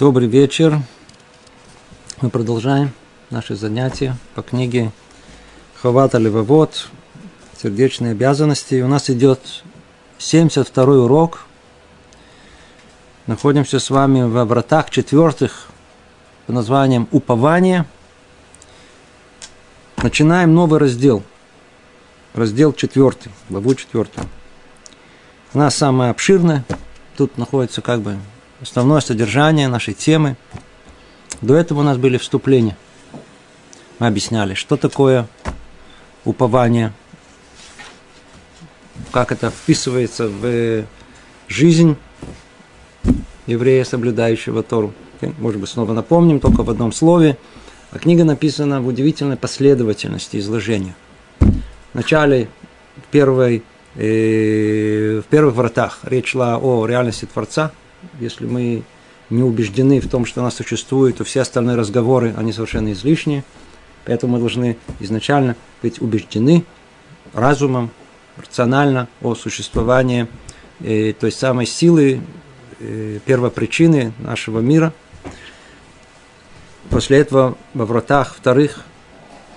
Добрый вечер. Мы продолжаем наши занятия по книге Хавата Левовод «Сердечные обязанности». У нас идет 72 урок. Находимся с вами во вратах четвертых под названием «Упование». Начинаем новый раздел. Раздел четвертый, главу четвертую. Она самая обширная. Тут находится как бы основное содержание нашей темы. До этого у нас были вступления. Мы объясняли, что такое упование, как это вписывается в жизнь еврея, соблюдающего Тору. Может быть, снова напомним, только в одном слове. А книга написана в удивительной последовательности изложения. В начале первой, э, в первых вратах речь шла о реальности Творца – если мы не убеждены в том, что она существует, то все остальные разговоры, они совершенно излишние. Поэтому мы должны изначально быть убеждены разумом, рационально о существовании э, той самой силы, э, первопричины нашего мира. После этого во вратах вторых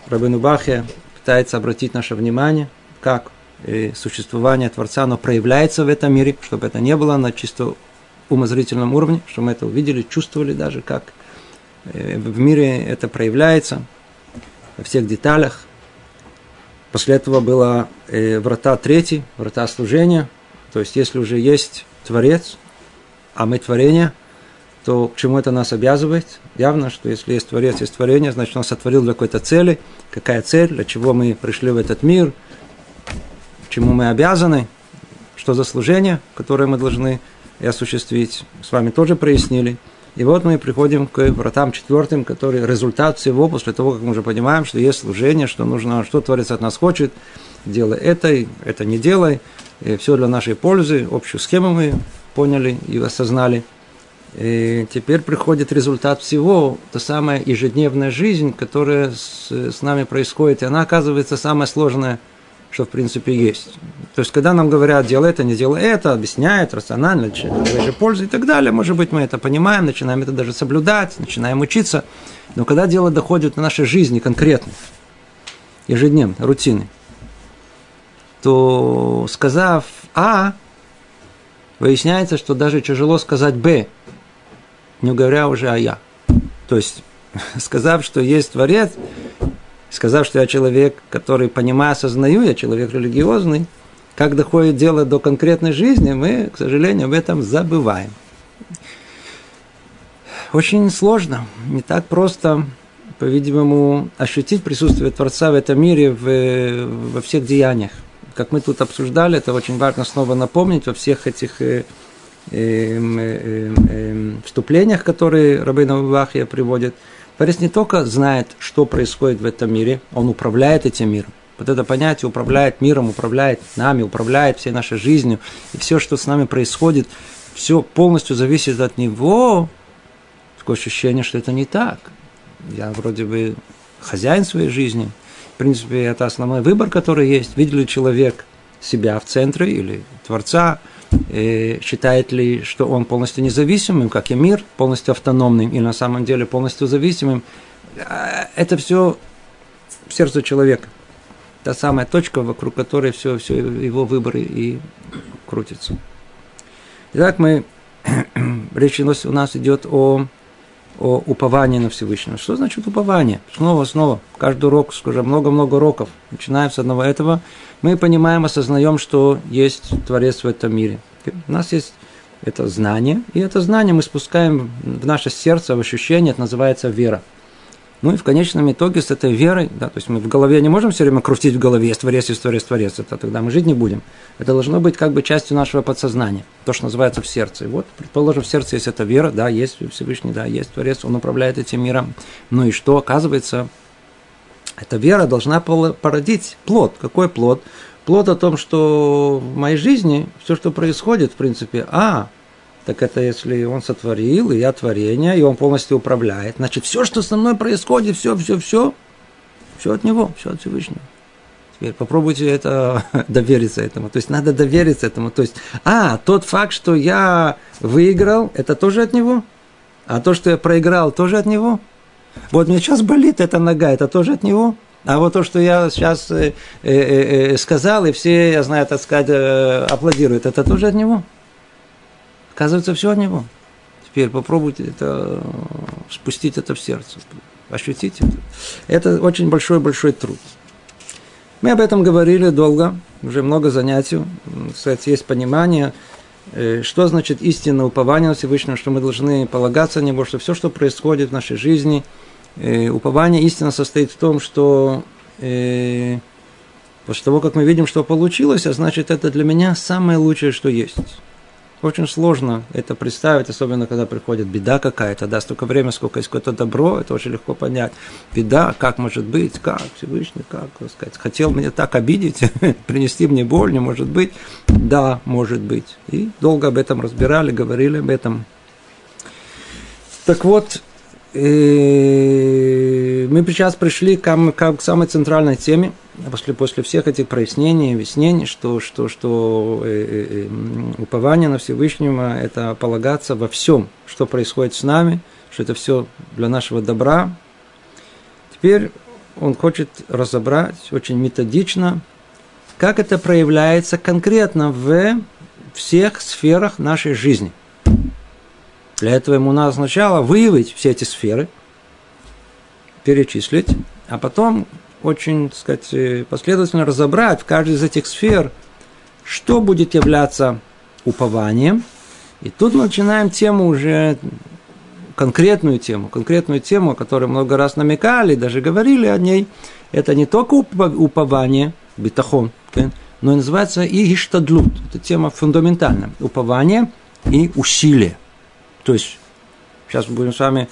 Рабину Бахе пытается обратить наше внимание, как э, существование Творца, оно проявляется в этом мире, чтобы это не было на чисто умозрительном уровне, что мы это увидели, чувствовали даже, как э, в мире это проявляется во всех деталях. После этого было э, врата третий, врата служения. То есть, если уже есть Творец, а мы творение, то к чему это нас обязывает? Явно, что если есть Творец, есть творение, значит, он сотворил для какой-то цели. Какая цель? Для чего мы пришли в этот мир? Чему мы обязаны? Что за служение, которое мы должны и осуществить. С вами тоже прояснили. И вот мы приходим к вратам четвертым, который результат всего, после того, как мы уже понимаем, что есть служение, что нужно, что Творец от нас хочет, делай это, это не делай, и все для нашей пользы, общую схему мы поняли и осознали. И теперь приходит результат всего, та самая ежедневная жизнь, которая с, с нами происходит, и она оказывается самая сложная – что в принципе есть. То есть, когда нам говорят, делай это, не делай это, объясняют рационально, же пользу и так далее, может быть, мы это понимаем, начинаем это даже соблюдать, начинаем учиться. Но когда дело доходит на нашей жизни конкретно, ежедневно, рутины, то сказав А, выясняется, что даже тяжело сказать Б, не говоря уже о Я. То есть, сказав, что есть Творец, сказав, что я человек, который понимаю, осознаю, я человек религиозный, как доходит дело до конкретной жизни, мы, к сожалению, об этом забываем. Очень сложно, не так просто, по-видимому, ощутить присутствие Творца в этом мире в, во всех деяниях. Как мы тут обсуждали, это очень важно снова напомнить во всех этих э, э, э, э, вступлениях, которые Рабин Авахия приводит – Творец не только знает, что происходит в этом мире, он управляет этим миром. Вот это понятие управляет миром, управляет нами, управляет всей нашей жизнью. И все, что с нами происходит, все полностью зависит от него. Такое ощущение, что это не так. Я вроде бы хозяин своей жизни. В принципе, это основной выбор, который есть. Видел ли человек себя в центре или Творца – считает ли, что он полностью независимым, как и мир, полностью автономным, или на самом деле полностью зависимым, а, это все в сердце человека. Та самая точка, вокруг которой все, все его выборы и крутятся. Итак, мы, речь у нас идет о, о уповании на Всевышнего. Что значит упование? Снова, снова, каждый урок, скажем, много-много уроков, начинаем с одного этого – мы понимаем, осознаем, что есть Творец в этом мире. У нас есть это знание, и это знание мы спускаем в наше сердце, в ощущение, это называется вера. Ну и в конечном итоге с этой верой, да, то есть мы в голове не можем все время крутить в голове, есть творец, есть творец, творец, это тогда мы жить не будем. Это должно быть как бы частью нашего подсознания, то, что называется в сердце. И вот, предположим, в сердце есть эта вера, да, есть Всевышний, да, есть творец, он управляет этим миром. Ну и что, оказывается, эта вера должна породить плод. Какой плод? Плод о том, что в моей жизни все, что происходит, в принципе, а, так это если он сотворил, и я творение, и он полностью управляет. Значит, все, что со мной происходит, все, все, все, все от него, все от Всевышнего. Теперь попробуйте это довериться этому. То есть надо довериться этому. То есть, а, тот факт, что я выиграл, это тоже от него? А то, что я проиграл, тоже от него? Вот мне сейчас болит эта нога, это тоже от него? А вот то, что я сейчас э, э, э, сказал, и все, я знаю, так сказать, э, аплодируют, это тоже от него? Оказывается, все от него. Теперь попробуйте это, спустить это в сердце, ощутить это. Это очень большой-большой труд. Мы об этом говорили долго, уже много занятий. Кстати, есть понимание, э, что значит истинное упование на Всевышнего, что мы должны полагаться на Него, что все, что происходит в нашей жизни, э, упование истина состоит в том, что э, после того, как мы видим, что получилось, а значит, это для меня самое лучшее, что есть. Очень сложно это представить, особенно когда приходит беда какая-то, да, столько времени, сколько есть какое-то добро, это очень легко понять. Беда, как может быть, как Всевышний, как, так сказать, хотел меня так обидеть, принести мне боль, не может быть. Да, может быть. И долго об этом разбирали, говорили об этом. Так вот, мы сейчас пришли к, к самой центральной теме – после, после всех этих прояснений, объяснений, что, что, что э, э, э, упование на Всевышнего – это полагаться во всем, что происходит с нами, что это все для нашего добра. Теперь он хочет разобрать очень методично, как это проявляется конкретно в всех сферах нашей жизни. Для этого ему надо сначала выявить все эти сферы, перечислить, а потом очень, так сказать, э, последовательно разобрать в каждой из этих сфер, что будет являться упованием. И тут мы начинаем тему уже конкретную тему, конкретную тему, о которой много раз намекали, даже говорили о ней. Это не только упование, битахон, но и называется и гиштадлут. Это тема фундаментальная. Упование и усилие. То есть, сейчас мы будем с вами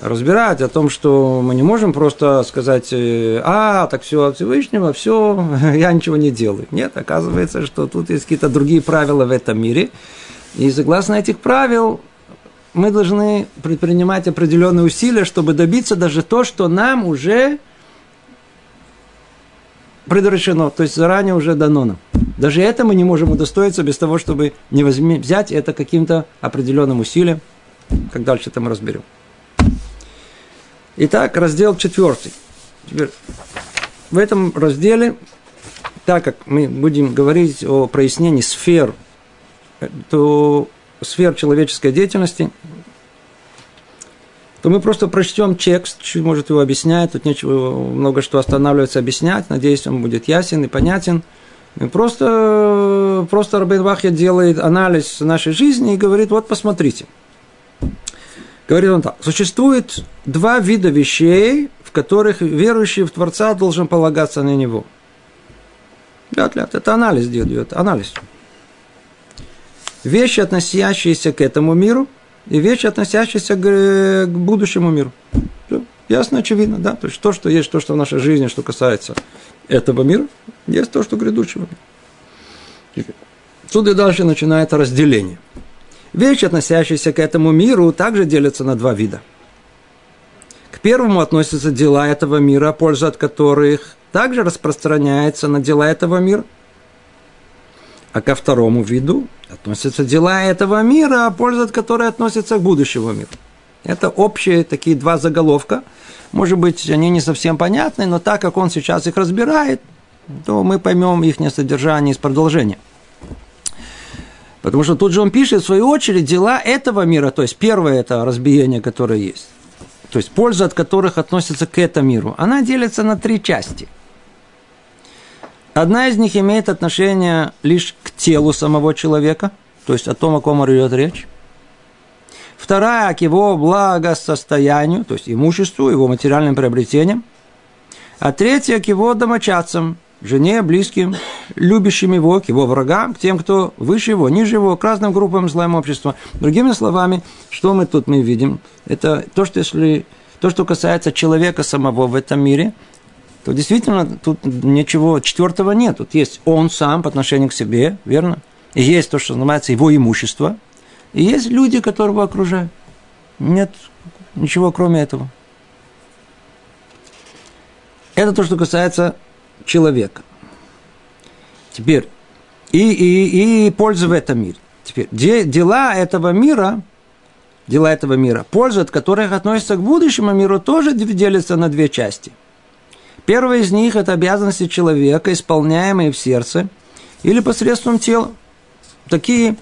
разбирать о том, что мы не можем просто сказать, э, а, так все от Всевышнего, все, я ничего не делаю. Нет, оказывается, что тут есть какие-то другие правила в этом мире. И согласно этих правил мы должны предпринимать определенные усилия, чтобы добиться даже то, что нам уже предрешено, то есть заранее уже дано нам. Даже это мы не можем удостоиться без того, чтобы не возьми, взять это каким-то определенным усилием. Как дальше это мы разберем. Итак, раздел четвертый. Теперь, в этом разделе, так как мы будем говорить о прояснении сфер, то сфер человеческой деятельности, то мы просто прочтем текст, чуть может его объяснять, тут нечего много что останавливаться объяснять, надеюсь, он будет ясен и понятен. И просто, просто Рабин Вахья делает анализ нашей жизни и говорит, вот посмотрите – Говорит он так. Существует два вида вещей, в которых верующий в Творца должен полагаться на него. Лят, лят, это анализ делает, анализ. Вещи, относящиеся к этому миру, и вещи, относящиеся к, будущему миру. Все, ясно, очевидно, да? То есть то, что есть, то, что в нашей жизни, что касается этого мира, есть то, что грядущего мира. Отсюда дальше начинается разделение – Вещи, относящиеся к этому миру, также делятся на два вида. К первому относятся дела этого мира, польза от которых также распространяется на дела этого мира. А ко второму виду относятся дела этого мира, польза от которой относится к будущему миру. Это общие такие два заголовка. Может быть, они не совсем понятны, но так как он сейчас их разбирает, то мы поймем их содержание из продолжения – Потому что тут же он пишет, в свою очередь, дела этого мира, то есть первое это разбиение, которое есть, то есть польза от которых относится к этому миру, она делится на три части. Одна из них имеет отношение лишь к телу самого человека, то есть о том, о ком идет речь. Вторая – к его благосостоянию, то есть имуществу, его материальным приобретениям. А третья – к его домочадцам, жене, близким, любящим его, к его врагам, к тем, кто выше его, ниже его, к разным группам злоем общества. Другими словами, что мы тут мы видим? Это то, что если то, что касается человека самого в этом мире, то действительно тут ничего четвертого нет. Тут есть он сам по отношению к себе, верно? И есть то, что называется его имущество. И есть люди, которые его окружают. Нет ничего кроме этого. Это то, что касается человека. Теперь, и, и, и польза в этом мире. Теперь, де, дела этого мира, дела этого мира, польза от которых относится к будущему миру, тоже делится на две части. Первая из них – это обязанности человека, исполняемые в сердце или посредством тела. Такие,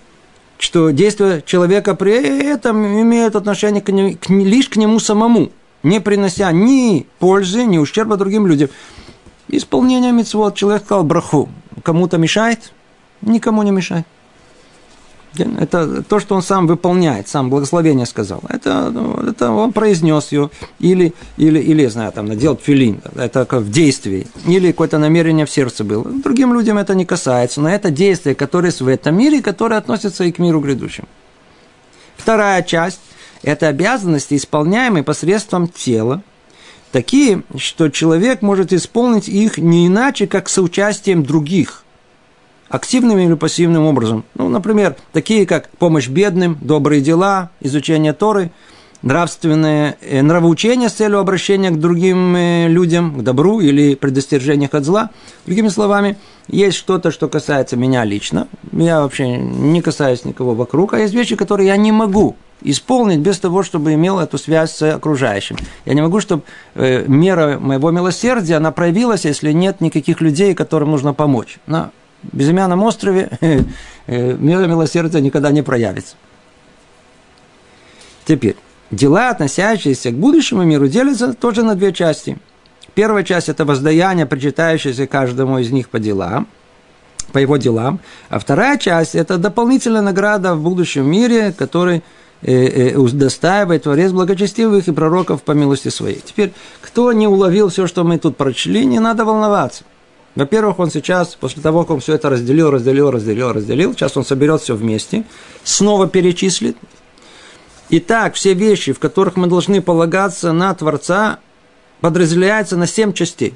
что действия человека при этом имеют отношение к, не, к, лишь к нему самому, не принося ни пользы, ни ущерба другим людям. Исполнение митцвот. Человек сказал браху. Кому-то мешает? Никому не мешает. Это то, что он сам выполняет, сам благословение сказал. Это, ну, это он произнес ее, или, или, или, знаю, там, надел филин, это как в действии, или какое-то намерение в сердце было. Другим людям это не касается, но это действие, которое в этом мире, которое относится и к миру грядущему. Вторая часть – это обязанности, исполняемые посредством тела, такие, что человек может исполнить их не иначе, как соучастием других – активным или пассивным образом. Ну, например, такие как помощь бедным, добрые дела, изучение Торы, нравственное э, нравоучение с целью обращения к другим э, людям, к добру или предостережениях от зла. Другими словами, есть что-то, что касается меня лично, я вообще не касаюсь никого вокруг, а есть вещи, которые я не могу исполнить без того, чтобы имел эту связь с окружающим. Я не могу, чтобы э, мера моего милосердия, она проявилась, если нет никаких людей, которым нужно помочь. На безымянном острове э, мера милосердия никогда не проявится. Теперь, дела, относящиеся к будущему миру, делятся тоже на две части. Первая часть – это воздаяние, причитающееся каждому из них по делам, по его делам. А вторая часть – это дополнительная награда в будущем мире, который удостаивает Творец благочестивых и пророков по милости своей. Теперь, кто не уловил все, что мы тут прочли, не надо волноваться. Во-первых, он сейчас, после того, как он все это разделил, разделил, разделил, разделил, сейчас он соберет все вместе, снова перечислит. Итак, все вещи, в которых мы должны полагаться на Творца, подразделяются на семь частей.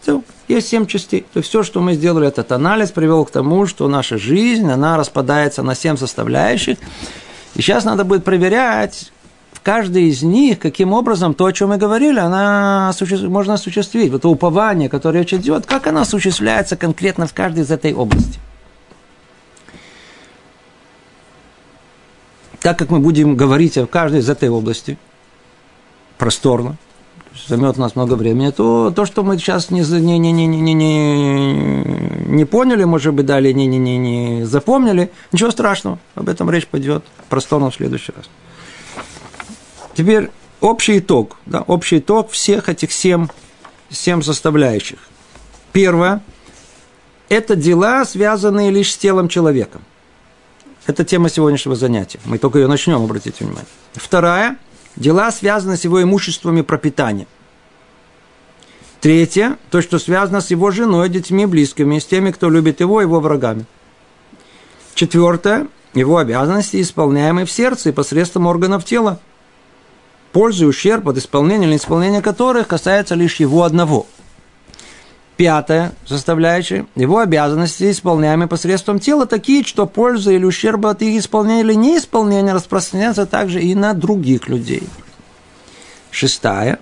Все, есть семь частей. То есть все, что мы сделали, этот анализ привел к тому, что наша жизнь, она распадается на семь составляющих. И сейчас надо будет проверять, каждый из них, каким образом то, о чем мы говорили, она осуществ... можно осуществить. Вот упование, которое речь идет, как оно осуществляется конкретно в каждой из этой области. Так как мы будем говорить о каждой из этой области, просторно, займет у нас много времени, то то, что мы сейчас не, не, не, не, не, не, не поняли, может быть, далее не, не, не, не запомнили, ничего страшного, об этом речь пойдет просторно в следующий раз. Теперь общий итог, да, общий итог всех этих семь, семь составляющих. Первое – это дела, связанные лишь с телом человека. Это тема сегодняшнего занятия. Мы только ее начнем, обратите внимание. Вторая – дела, связанные с его имуществом и пропитанием. Третье – то, что связано с его женой, детьми, близкими, с теми, кто любит его, его врагами. Четвертое – его обязанности, исполняемые в сердце и посредством органов тела – пользу и ущерб от исполнения или исполнения которых касается лишь его одного. Пятое, составляющее, его обязанности, исполняемые посредством тела, такие, что польза или ущерб от их исполнения или неисполнения распространяется также и на других людей. Шестая,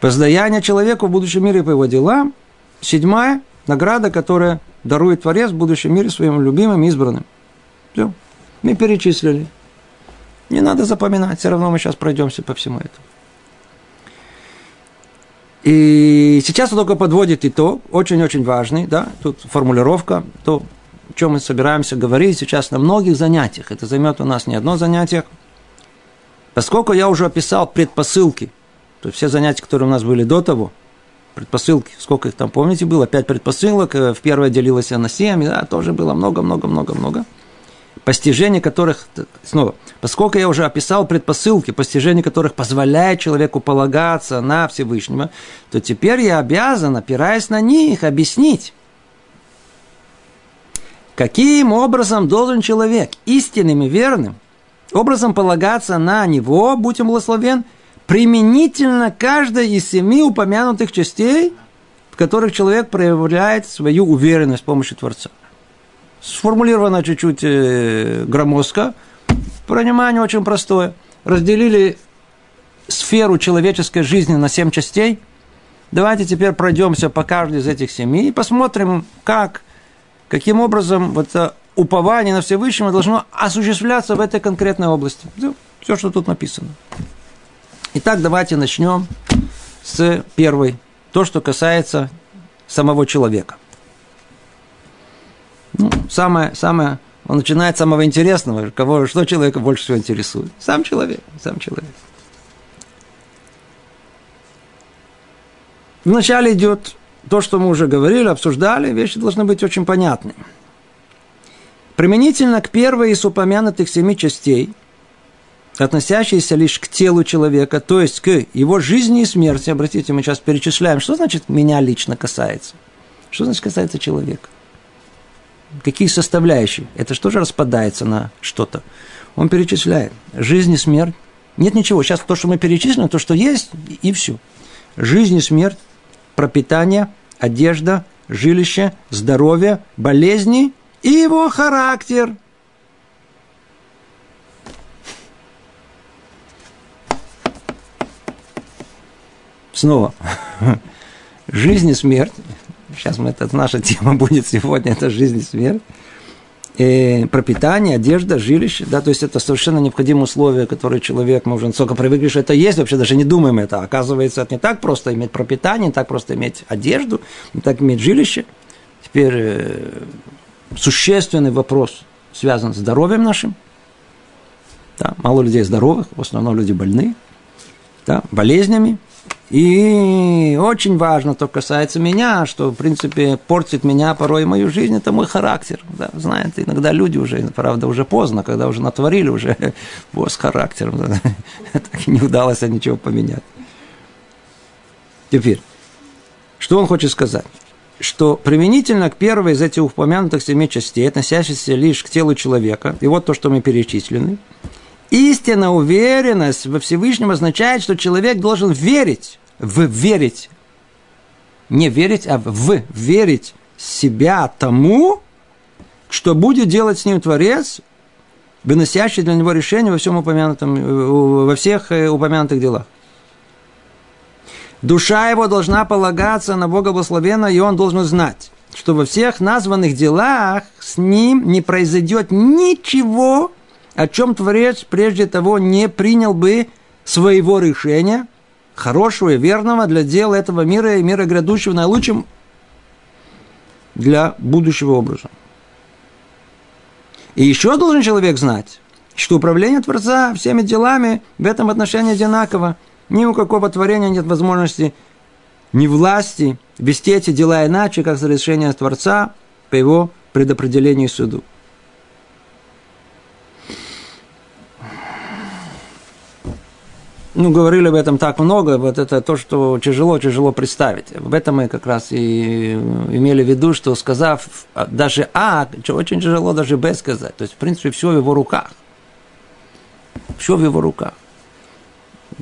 воздаяние человеку в будущем мире по его делам. Седьмая, награда, которая дарует Творец в будущем мире своим любимым избранным. Все, мы перечислили. Не надо запоминать, все равно мы сейчас пройдемся по всему этому. И сейчас он только подводит итог, очень-очень важный, да, тут формулировка, то, о чем мы собираемся говорить сейчас на многих занятиях. Это займет у нас не одно занятие. Поскольку я уже описал предпосылки, то есть все занятия, которые у нас были до того, предпосылки, сколько их там, помните, было, пять предпосылок, э, в первое делилось на семь, да, тоже было много-много-много-много постижение которых, снова, поскольку я уже описал предпосылки, постижение которых позволяет человеку полагаться на Всевышнего, то теперь я обязан, опираясь на них, объяснить, каким образом должен человек истинным и верным образом полагаться на него, будь он благословен, применительно каждой из семи упомянутых частей, в которых человек проявляет свою уверенность с помощью Творца сформулировано чуть-чуть э, громоздко. Понимание очень простое. Разделили сферу человеческой жизни на семь частей. Давайте теперь пройдемся по каждой из этих семи и посмотрим, как, каким образом вот упование на Всевышнего должно осуществляться в этой конкретной области. Все, что тут написано. Итак, давайте начнем с первой. То, что касается самого человека. Ну, самое, самое, он начинает с самого интересного, кого, что человека больше всего интересует. Сам человек, сам человек. Вначале идет то, что мы уже говорили, обсуждали, вещи должны быть очень понятны. Применительно к первой из упомянутых семи частей, относящиеся лишь к телу человека, то есть к его жизни и смерти, обратите, мы сейчас перечисляем, что значит меня лично касается? Что значит касается человека? Какие составляющие? Это что же распадается на что-то? Он перечисляет. Жизнь и смерть. Нет ничего. Сейчас то, что мы перечислим, то, что есть, и все. Жизнь и смерть, пропитание, одежда, жилище, здоровье, болезни и его характер. Снова. Жизнь и смерть. Сейчас мы, это наша тема будет сегодня, это жизнь и смерть. И пропитание, одежда, жилище, да, то есть это совершенно необходимые условия, которые человек, мы уже настолько привыкли, что это есть, вообще даже не думаем это. Оказывается, это не так просто иметь пропитание, не так просто иметь одежду, не так иметь жилище. Теперь э, существенный вопрос связан с здоровьем нашим. Да, мало людей здоровых, в основном люди больны, да, болезнями. И очень важно, то касается меня, что, в принципе, портит меня порой мою жизнь, это мой характер. Да, знаете, иногда люди уже, правда, уже поздно, когда уже натворили уже вот, с характером. Да, так и не удалось ничего поменять. Теперь, что он хочет сказать? Что применительно к первой из этих упомянутых семи частей, относящихся лишь к телу человека, и вот то, что мы перечислены, истинная уверенность во Всевышнем означает, что человек должен верить в верить, не верить, а в верить себя тому, что будет делать с ним Творец, выносящий для него решение во всем упомянутом, э, во всех э, упомянутых делах. Душа его должна полагаться на Бога благословенно, и он должен знать, что во всех названных делах с ним не произойдет ничего, о чем Творец прежде того не принял бы своего решения, хорошего и верного для дела этого мира и мира грядущего наилучшим для будущего образа. И еще должен человек знать, что управление Творца всеми делами в этом отношении одинаково. Ни у какого творения нет возможности ни власти вести эти дела иначе, как за решение Творца по его предопределению суду. Ну, говорили об этом так много, вот это то, что тяжело-тяжело представить. В этом мы как раз и имели в виду, что сказав даже А, очень тяжело даже Б сказать. То есть, в принципе, все в его руках. Все в его руках.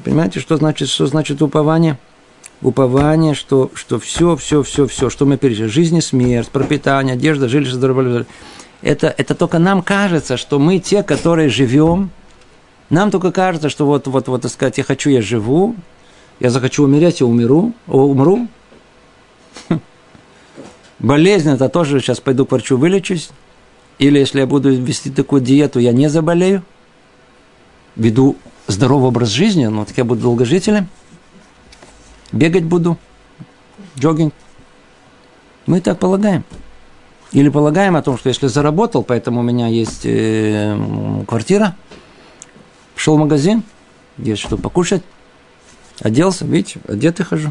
Понимаете, что значит, что значит упование? Упование, что, что все, все, все, все, что мы пережили, жизнь и смерть, пропитание, одежда, жилище, здоровье, это, это только нам кажется, что мы те, которые живем – нам только кажется, что вот, вот, вот, так сказать, я хочу, я живу, я захочу умереть, я умеру, умру. Болезнь, это тоже сейчас пойду к врачу, вылечусь. Или если я буду вести такую диету, я не заболею. Веду здоровый образ жизни, ну, так я буду долгожителем. Бегать буду, джогинг. Мы так полагаем. Или полагаем о том, что если заработал, поэтому у меня есть э, квартира – Шел в магазин, есть что покушать, оделся, видите, одетый хожу.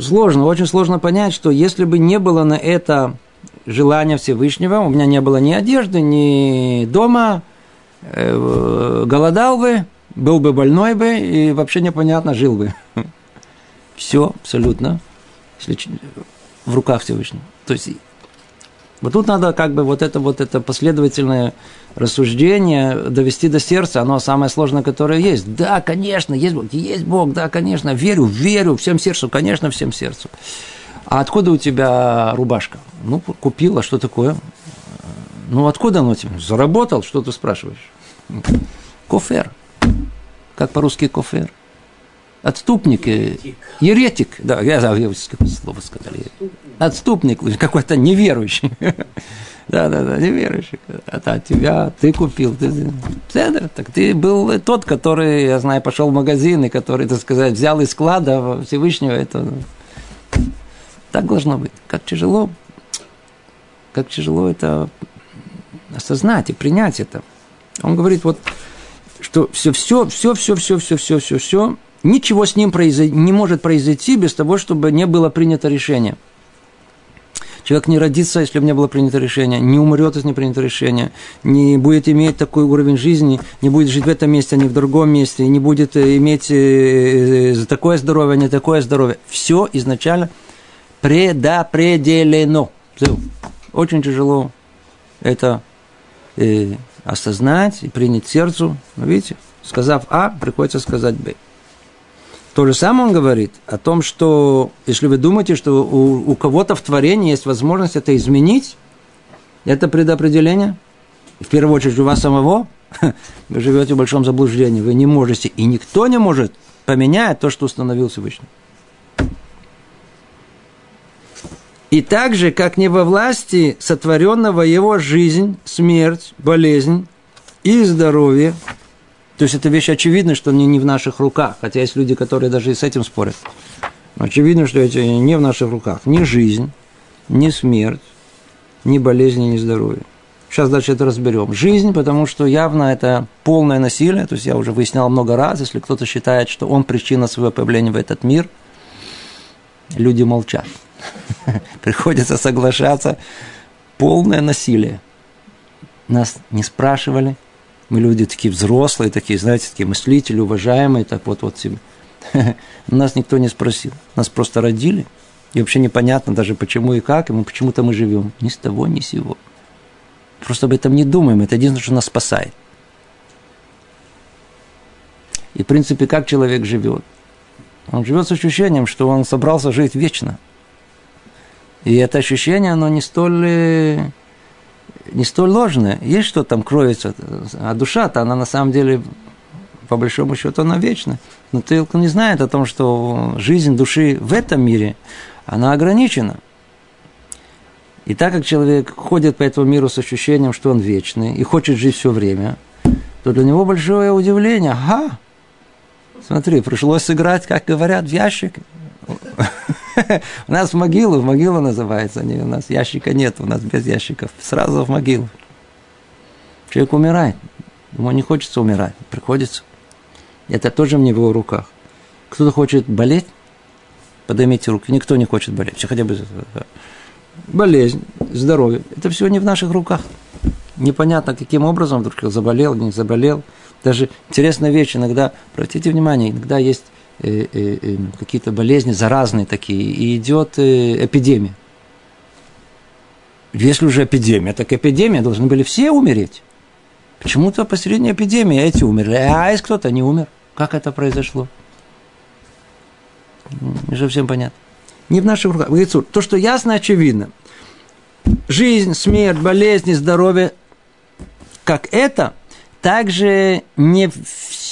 Сложно, очень сложно понять, что если бы не было на это желания Всевышнего, у меня не было ни одежды, ни дома, э, голодал бы, был бы больной бы и вообще непонятно жил бы. Все абсолютно в руках Всевышнего. То есть вот тут надо как бы вот это вот это последовательное рассуждение довести до сердца, оно самое сложное, которое есть. Да, конечно, есть Бог, есть Бог, да, конечно, верю, верю всем сердцу, конечно, всем сердцу. А откуда у тебя рубашка? Ну, купила, что такое? Ну, откуда оно тебе? Заработал, что ты спрашиваешь? Кофер. Как по-русски кофер? Отступник. Еретик. Еретик. Да, я, я, я слово сказали. Отступник, какой-то неверующий. Да, да, да, неверующий. Это от тебя, ты купил. Ты, так ты был тот, который, я знаю, пошел в магазин, и который, так сказать, взял из склада Всевышнего. Это так должно быть. Как тяжело, как тяжело это осознать и принять это. Он говорит, вот, что все, все, все, все, все, все, все, все, все, ничего с ним произойти, не может произойти без того, чтобы не было принято решение – Человек не родится, если бы не было принято решение, не умрет, если не принято решение, не будет иметь такой уровень жизни, не будет жить в этом месте, а не в другом месте, не будет э, иметь э, э, такое здоровье, а не такое здоровье. Все изначально предопределено. Очень тяжело это осознать и принять сердцу. Видите, сказав А, приходится сказать Б. То же самое он говорит о том, что если вы думаете, что у, у кого-то в творении есть возможность это изменить, это предопределение, в первую очередь у вас самого, вы живете в большом заблуждении, вы не можете, и никто не может поменять то, что установил Всевышний. И так же, как не во власти сотворенного его жизнь, смерть, болезнь и здоровье, то есть это вещь очевидна, что они не в наших руках. Хотя есть люди, которые даже и с этим спорят. Но очевидно, что это не в наших руках. Ни жизнь, ни смерть, ни болезни, ни здоровье. Сейчас дальше это разберем. Жизнь, потому что явно это полное насилие. То есть я уже выяснял много раз, если кто-то считает, что он причина своего появления в этот мир, люди молчат. Приходится соглашаться. Полное насилие. Нас не спрашивали, мы люди такие взрослые, такие, знаете, такие мыслители, уважаемые, так вот, вот себе. Нас никто не спросил. Нас просто родили. И вообще непонятно даже почему и как, и мы почему-то мы живем. Ни с того, ни с сего. Просто об этом не думаем. Это единственное, что нас спасает. И, в принципе, как человек живет? Он живет с ощущением, что он собрался жить вечно. И это ощущение, оно не столь э, не столь ложное. Есть что там кроется, а душа-то, она на самом деле, по большому счету, она вечна. Но ты не знает о том, что жизнь души в этом мире, она ограничена. И так как человек ходит по этому миру с ощущением, что он вечный и хочет жить все время, то для него большое удивление. Ага, смотри, пришлось сыграть, как говорят, в ящик. У нас в могилу, в могилу называется, не, у нас ящика нет, у нас без ящиков, сразу в могилу. Человек умирает, ему не хочется умирать, приходится. Это тоже в его руках. Кто-то хочет болеть, поднимите руки, никто не хочет болеть, хотя бы болезнь, здоровье, это все не в наших руках. Непонятно, каким образом вдруг заболел, не заболел. Даже интересная вещь, иногда, обратите внимание, иногда есть Э, э, э, какие-то болезни заразные такие, и идет эпидемия. Если уже эпидемия, так эпидемия, должны были все умереть. Почему-то посередине эпидемии эти умерли, а есть кто-то не умер. Как это произошло? Не совсем понятно. Не в наших руках. То, что ясно, очевидно. Жизнь, смерть, болезни, здоровье, как это, также не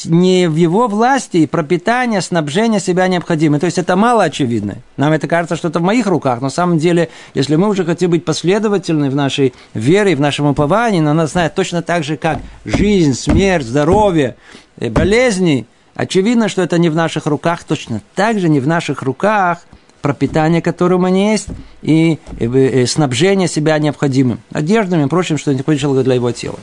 не в его власти и пропитание, снабжение себя необходимым. То есть это мало очевидно. Нам это кажется, что это в моих руках. Но на самом деле, если мы уже хотим быть последовательны в нашей вере, в нашем уповании, но нас знает точно так же, как жизнь, смерть, здоровье, э, болезни, очевидно, что это не в наших руках, точно так же не в наших руках пропитание, которое у меня есть, и, и, и снабжение себя необходимым. Одеждами и прочим, что необходимо для его тела.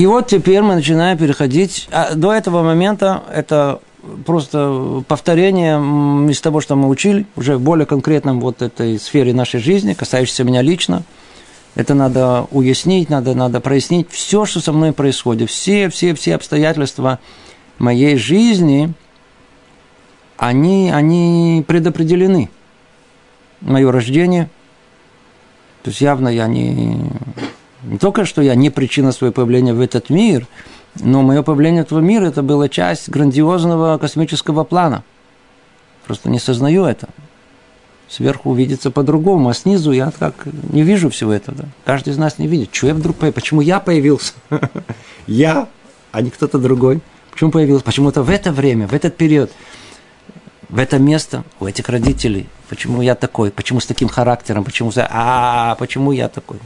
И вот теперь мы начинаем переходить. А до этого момента это просто повторение из того, что мы учили, уже в более конкретном вот этой сфере нашей жизни, касающейся меня лично. Это надо уяснить, надо, надо прояснить все, что со мной происходит. Все, все, все обстоятельства моей жизни, они, они предопределены. Мое рождение, то есть явно я не, не только, что я не причина своего появления в этот мир, но мое появление в этот мир – это была часть грандиозного космического плана. Просто не сознаю это. Сверху увидится по-другому, а снизу я как не вижу всего этого. Каждый из нас не видит. Что я вдруг появился? Почему я появился? Я а не кто-то другой. Почему появился? Почему-то в это время, в этот период, в это место у этих родителей. Почему я такой? Почему с таким характером? Почему, за... а, почему я такой?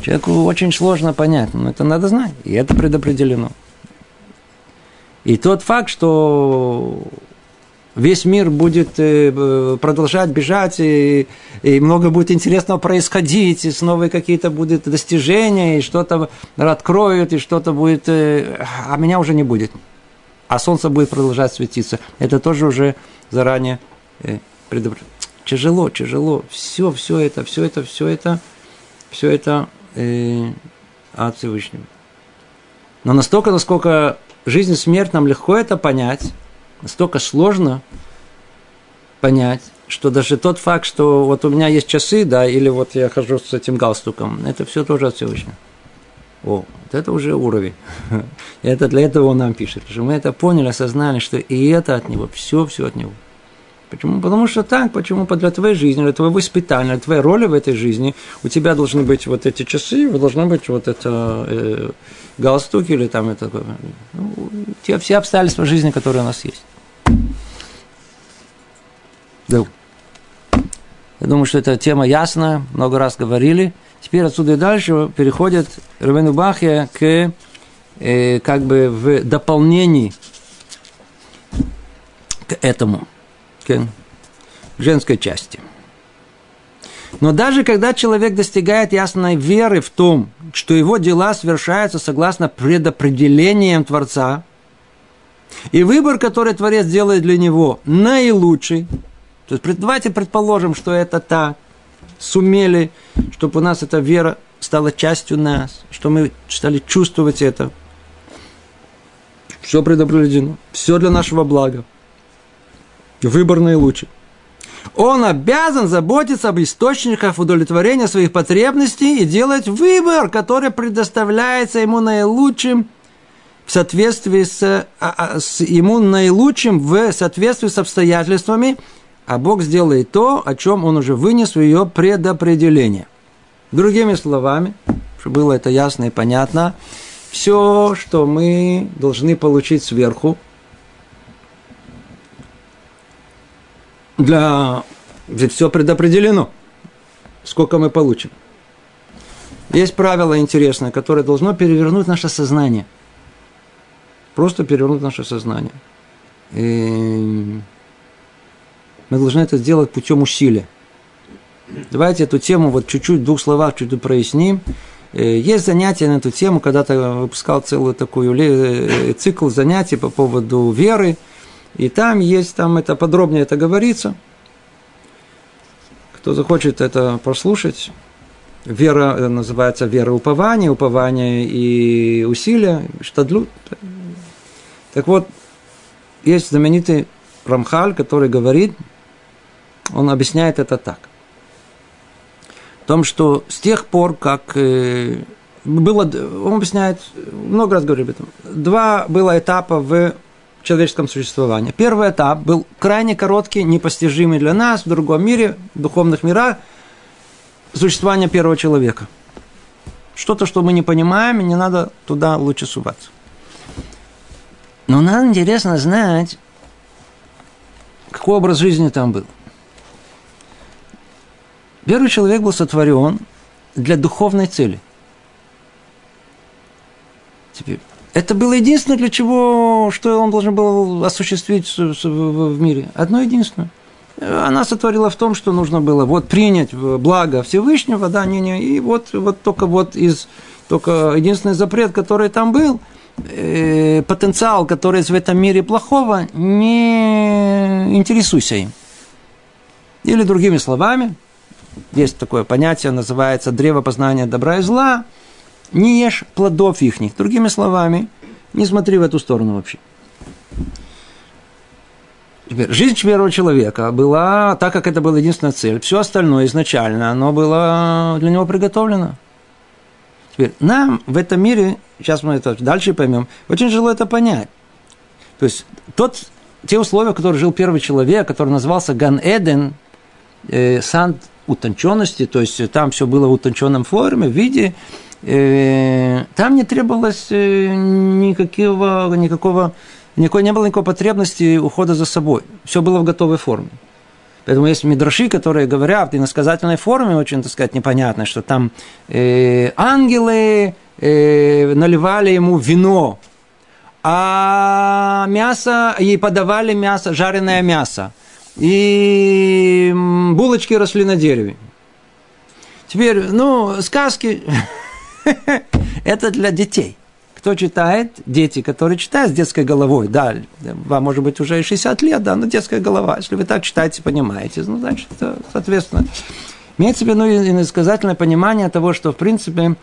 Человеку очень сложно понять, но это надо знать, и это предопределено. И тот факт, что весь мир будет э, продолжать бежать, и, много будет интересного происходить, и снова какие-то будут достижения, и что-то откроют, и что-то будет, э, а меня уже не будет. А солнце будет продолжать светиться. Это тоже уже заранее э, предупреждено. Тяжело, тяжело. Все, все это, все это, все это, все это э, от Всевышнего. Но настолько, насколько жизнь и смерть нам легко это понять, настолько сложно понять, что даже тот факт, что вот у меня есть часы, да, или вот я хожу с этим галстуком, это все тоже от Всевышнего. О, вот это уже уровень. это для этого он нам пишет. Что мы это поняли, осознали, что и это от него, все, все от него. Почему? Потому что так, почему для твоей жизни, для твоего воспитания, для твоей роли в этой жизни у тебя должны быть вот эти часы, должны быть вот это э, галстук или там это, ну, те все обстоятельства жизни, которые у нас есть. Да. Я думаю, что эта тема ясная, много раз говорили. Теперь отсюда и дальше переходит Рабену Бахья к э, как бы в дополнении к этому, к женской части. Но даже когда человек достигает ясной веры в том, что его дела совершаются согласно предопределениям Творца, и выбор, который Творец делает для него, наилучший, то есть давайте предположим, что это так, сумели, чтобы у нас эта вера стала частью нас, что мы стали чувствовать это. Все предопределено, все для нашего блага. Выбор наилучший он обязан заботиться об источниках удовлетворения своих потребностей и делать выбор, который предоставляется ему наилучшим в соответствии с, а, а, с ему наилучшим в соответствии с обстоятельствами, а Бог сделает то, о чем он уже вынес в ее предопределение. Другими словами, чтобы было это ясно и понятно, все, что мы должны получить сверху, для... Ведь все предопределено. Сколько мы получим. Есть правило интересное, которое должно перевернуть наше сознание. Просто перевернуть наше сознание. И мы должны это сделать путем усилия. Давайте эту тему вот чуть-чуть в двух словах чуть-чуть проясним. Э, есть занятия на эту тему, когда-то выпускал целую такую э, цикл занятий по поводу веры – и там есть, там это подробнее это говорится. Кто захочет это послушать, вера э, называется вера упования, упование и усилия, штадлют. Так вот, есть знаменитый Рамхаль, который говорит, он объясняет это так. В том, что с тех пор, как э, было, он объясняет, много раз говорит об этом, два было этапа в человеческом существовании. Первый этап был крайне короткий, непостижимый для нас в другом мире, в духовных мирах, существование первого человека. Что-то, что мы не понимаем, и не надо туда лучше суваться. Но нам интересно знать, какой образ жизни там был. Первый человек был сотворен для духовной цели. Теперь, это было единственное, для чего, что он должен был осуществить в мире. Одно единственное. Она сотворила в том, что нужно было вот принять благо Всевышнего, да, не, не, и вот, вот только вот из, только единственный запрет, который там был, э, потенциал, который в этом мире плохого, не интересуйся им. Или другими словами, есть такое понятие, называется древо познания добра и зла – не ешь плодов их. Другими словами, не смотри в эту сторону вообще. Теперь, жизнь первого человека была, так как это была единственная цель, все остальное изначально, оно было для него приготовлено. Теперь, нам в этом мире, сейчас мы это дальше поймем, очень тяжело это понять. То есть, тот, те условия, в которых жил первый человек, который назывался Ган-Эден, э, сан утонченности, то есть там все было в утонченном форме, в виде, там не требовалось э, никакого, никакого, никакой, не было никакой потребности ухода за собой. Все было в готовой форме. Поэтому есть мидраши, которые говорят в иносказательной форме, очень, так сказать, непонятно, что там э, ангелы э, наливали ему вино, а мясо, ей подавали мясо, жареное мясо. И булочки росли на дереве. Теперь, ну, сказки это для детей. Кто читает? Дети, которые читают с детской головой. Да, вам может быть уже 60 лет, да, но детская голова. Если вы так читаете, понимаете, ну, значит, соответственно. Имеется в виду иносказательное понимание того, что, в принципе,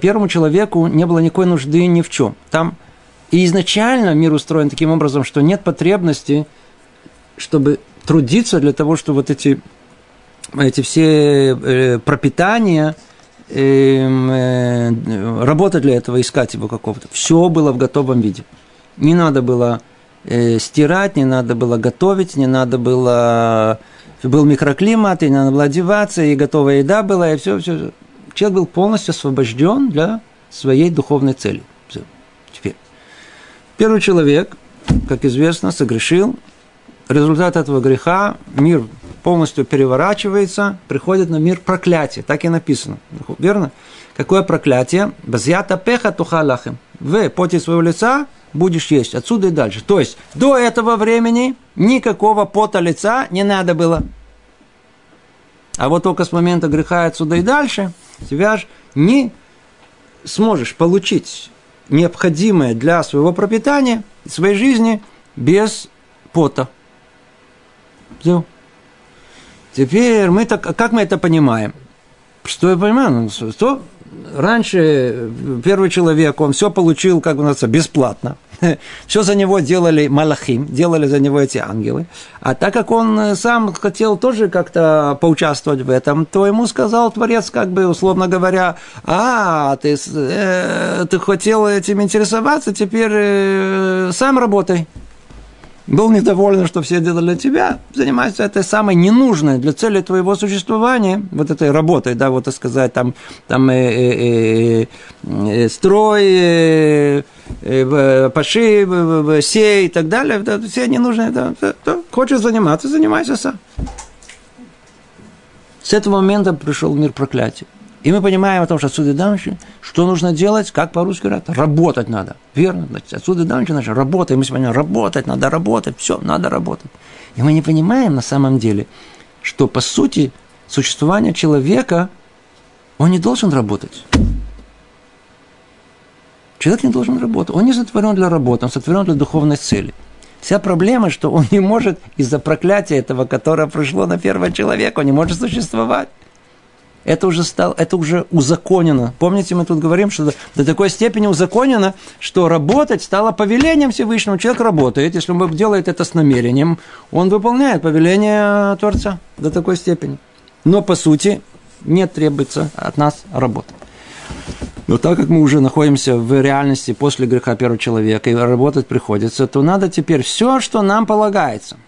первому человеку не было никакой нужды ни в чем. Там и изначально мир устроен таким образом, что нет потребности, чтобы трудиться для того, чтобы вот эти, эти все э, пропитания – э, работать для этого, искать его какого-то. Все было в готовом виде. Не надо было э, стирать, не надо было готовить, не надо было... Был микроклимат, и не надо было одеваться, и готовая еда была, и все, все. Человек был полностью освобожден для своей духовной цели. Все. Теперь. Первый человек, как известно, согрешил. Результат этого греха мир полностью переворачивается, приходит на мир проклятие. Так и написано. Верно? Какое проклятие? Базята пеха тухалахим. В поте своего лица будешь есть. Отсюда и дальше. То есть, до этого времени никакого пота лица не надо было. А вот только с момента греха отсюда и дальше тебя же не сможешь получить необходимое для своего пропитания, своей жизни без пота. Все. Теперь мы так, как мы это понимаем? Что я понимаю? Ну, что раньше первый человек, он все получил, как бы называется, бесплатно. Все за него делали малахим, делали за него эти ангелы. А так как он сам хотел тоже как-то поучаствовать в этом, то ему сказал Творец, как бы, условно говоря, а, ты, э, ты хотел этим интересоваться, теперь э, сам работай был недоволен, что все делали для тебя, занимайся этой самой ненужной для цели твоего существования, вот этой работой, да, вот так сказать, там, там э, э, э, э строй, э, э, паши, э, сей и так далее, да, все ненужные, да, да, да, хочешь заниматься, занимайся сам. С этого момента пришел мир проклятия. И мы понимаем о том, что отсюда дальше, что нужно делать, как по-русски говорят, работать надо. Верно? Значит, отсюда дальше, значит, работаем. Мы понимаем, работать надо, работать, все, надо работать. И мы не понимаем на самом деле, что по сути существование человека, он не должен работать. Человек не должен работать. Он не сотворен для работы, он сотворен для духовной цели. Вся проблема, что он не может из-за проклятия этого, которое пришло на первого человека, он не может существовать это уже, стал, это уже узаконено. Помните, мы тут говорим, что до такой степени узаконено, что работать стало повелением Всевышнего. Человек работает, если он делает это с намерением, он выполняет повеление Творца до такой степени. Но, по сути, не требуется от нас работа. Но так как мы уже находимся в реальности после греха первого человека и работать приходится, то надо теперь все, что нам полагается –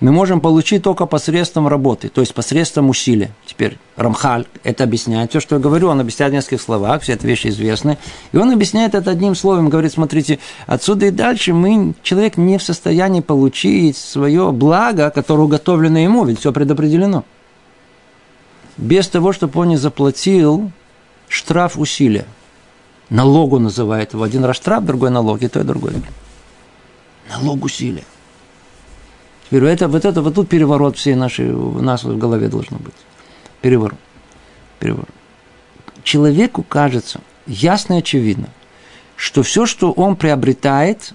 мы можем получить только посредством работы, то есть посредством усилия. Теперь Рамхаль это объясняет. Все, что я говорю, он объясняет в нескольких словах, все эти вещи известны. И он объясняет это одним словом, говорит, смотрите, отсюда и дальше мы, человек не в состоянии получить свое благо, которое уготовлено ему, ведь все предопределено. Без того, чтобы он не заплатил штраф усилия. Налогу называют его. Один раз штраф, другой налог, и то, и другое. Налог усилия. Теперь это, вот это, вот тут переворот всей нашей, у нас в голове должно быть. Переворот. Переворот. Человеку кажется ясно и очевидно, что все, что он приобретает,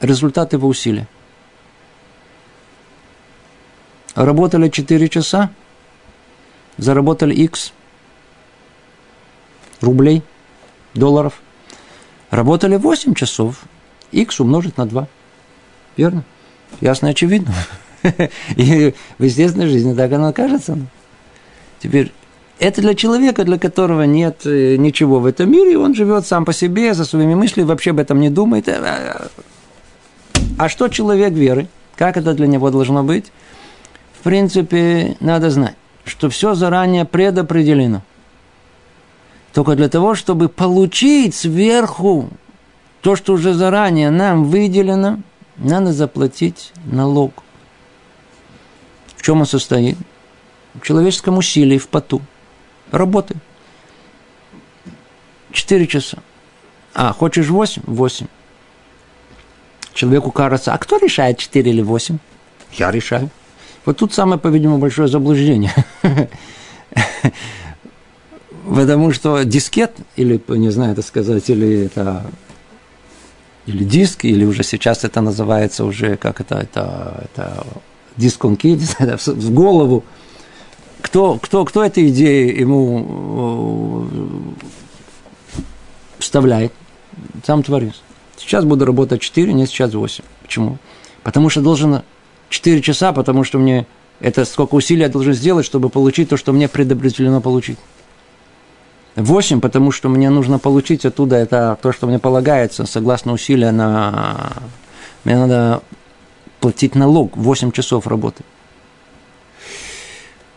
результат его усилия. Работали 4 часа, заработали X рублей, долларов. Работали 8 часов, X умножить на 2. Верно? Ясно и очевидно. И в естественной жизни так оно кажется. Теперь, это для человека, для которого нет э, ничего в этом мире, он живет сам по себе, за своими мыслями, вообще об этом не думает. А, а что человек веры? Как это для него должно быть? В принципе, надо знать, что все заранее предопределено. только для того, чтобы получить сверху то, что уже заранее нам выделено, надо заплатить налог. В чем он состоит? В человеческом усилии, в поту. Работы. Четыре часа. А, хочешь восемь? Восемь. Человеку кажется, а кто решает четыре или восемь? Я решаю. Вот тут самое, по-видимому, большое заблуждение. Потому что дискет, или, не знаю это сказать, или это или диск, или уже сейчас это называется уже, как это, это, это диск он в голову. Кто, кто, кто эту идею ему э, вставляет? Сам Творец. Сейчас буду работать 4, не сейчас 8. Почему? Потому что должен 4 часа, потому что мне это сколько усилий я должен сделать, чтобы получить то, что мне предопределено получить. 8, потому что мне нужно получить оттуда это то, что мне полагается, согласно усилия на... Мне надо платить налог 8 часов работы.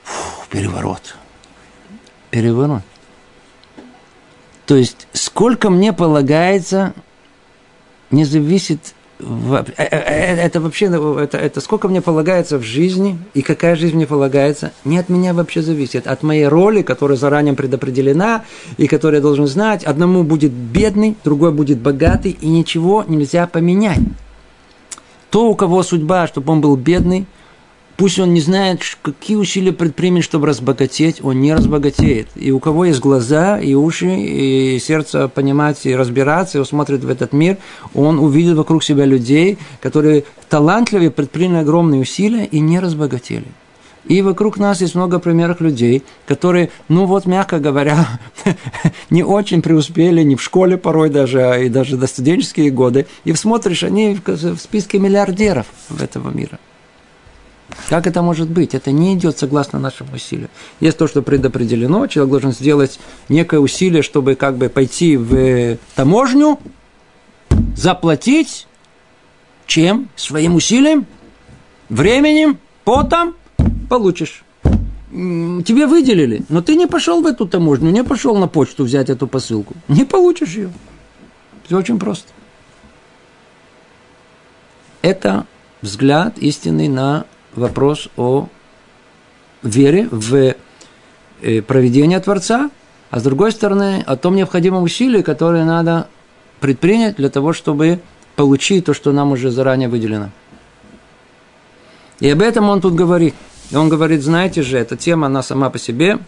Фу, переворот. Переворот. То есть, сколько мне полагается, не зависит это вообще, это, это сколько мне полагается в жизни и какая жизнь мне полагается, не от меня вообще зависит, от моей роли, которая заранее предопределена и которую я должен знать. Одному будет бедный, другой будет богатый, и ничего нельзя поменять. То, у кого судьба, чтобы он был бедный – Пусть он не знает, какие усилия предпримет, чтобы разбогатеть, он не разбогатеет. И у кого есть глаза, и уши, и сердце понимать и разбираться, и он смотрит в этот мир, он увидит вокруг себя людей, которые талантливые, предприняли огромные усилия и не разбогатели. И вокруг нас есть много примеров людей, которые, ну вот, мягко говоря, не очень преуспели, не в школе порой даже, а и даже до студенческие годы. И смотришь, они в списке миллиардеров этого мира – как это может быть? Это не идет согласно нашему усилию. Есть то, что предопределено, человек должен сделать некое усилие, чтобы как бы пойти в таможню, заплатить чем? Своим усилием, временем, потом получишь. Тебе выделили, но ты не пошел в эту таможню, не пошел на почту взять эту посылку. Не получишь ее. Все очень просто. Это взгляд истинный на вопрос о вере в э, проведение Творца, а с другой стороны, о том необходимом усилии, которое надо предпринять для того, чтобы получить то, что нам уже заранее выделено. И об этом он тут говорит. И он говорит, знаете же, эта тема, она сама по себе –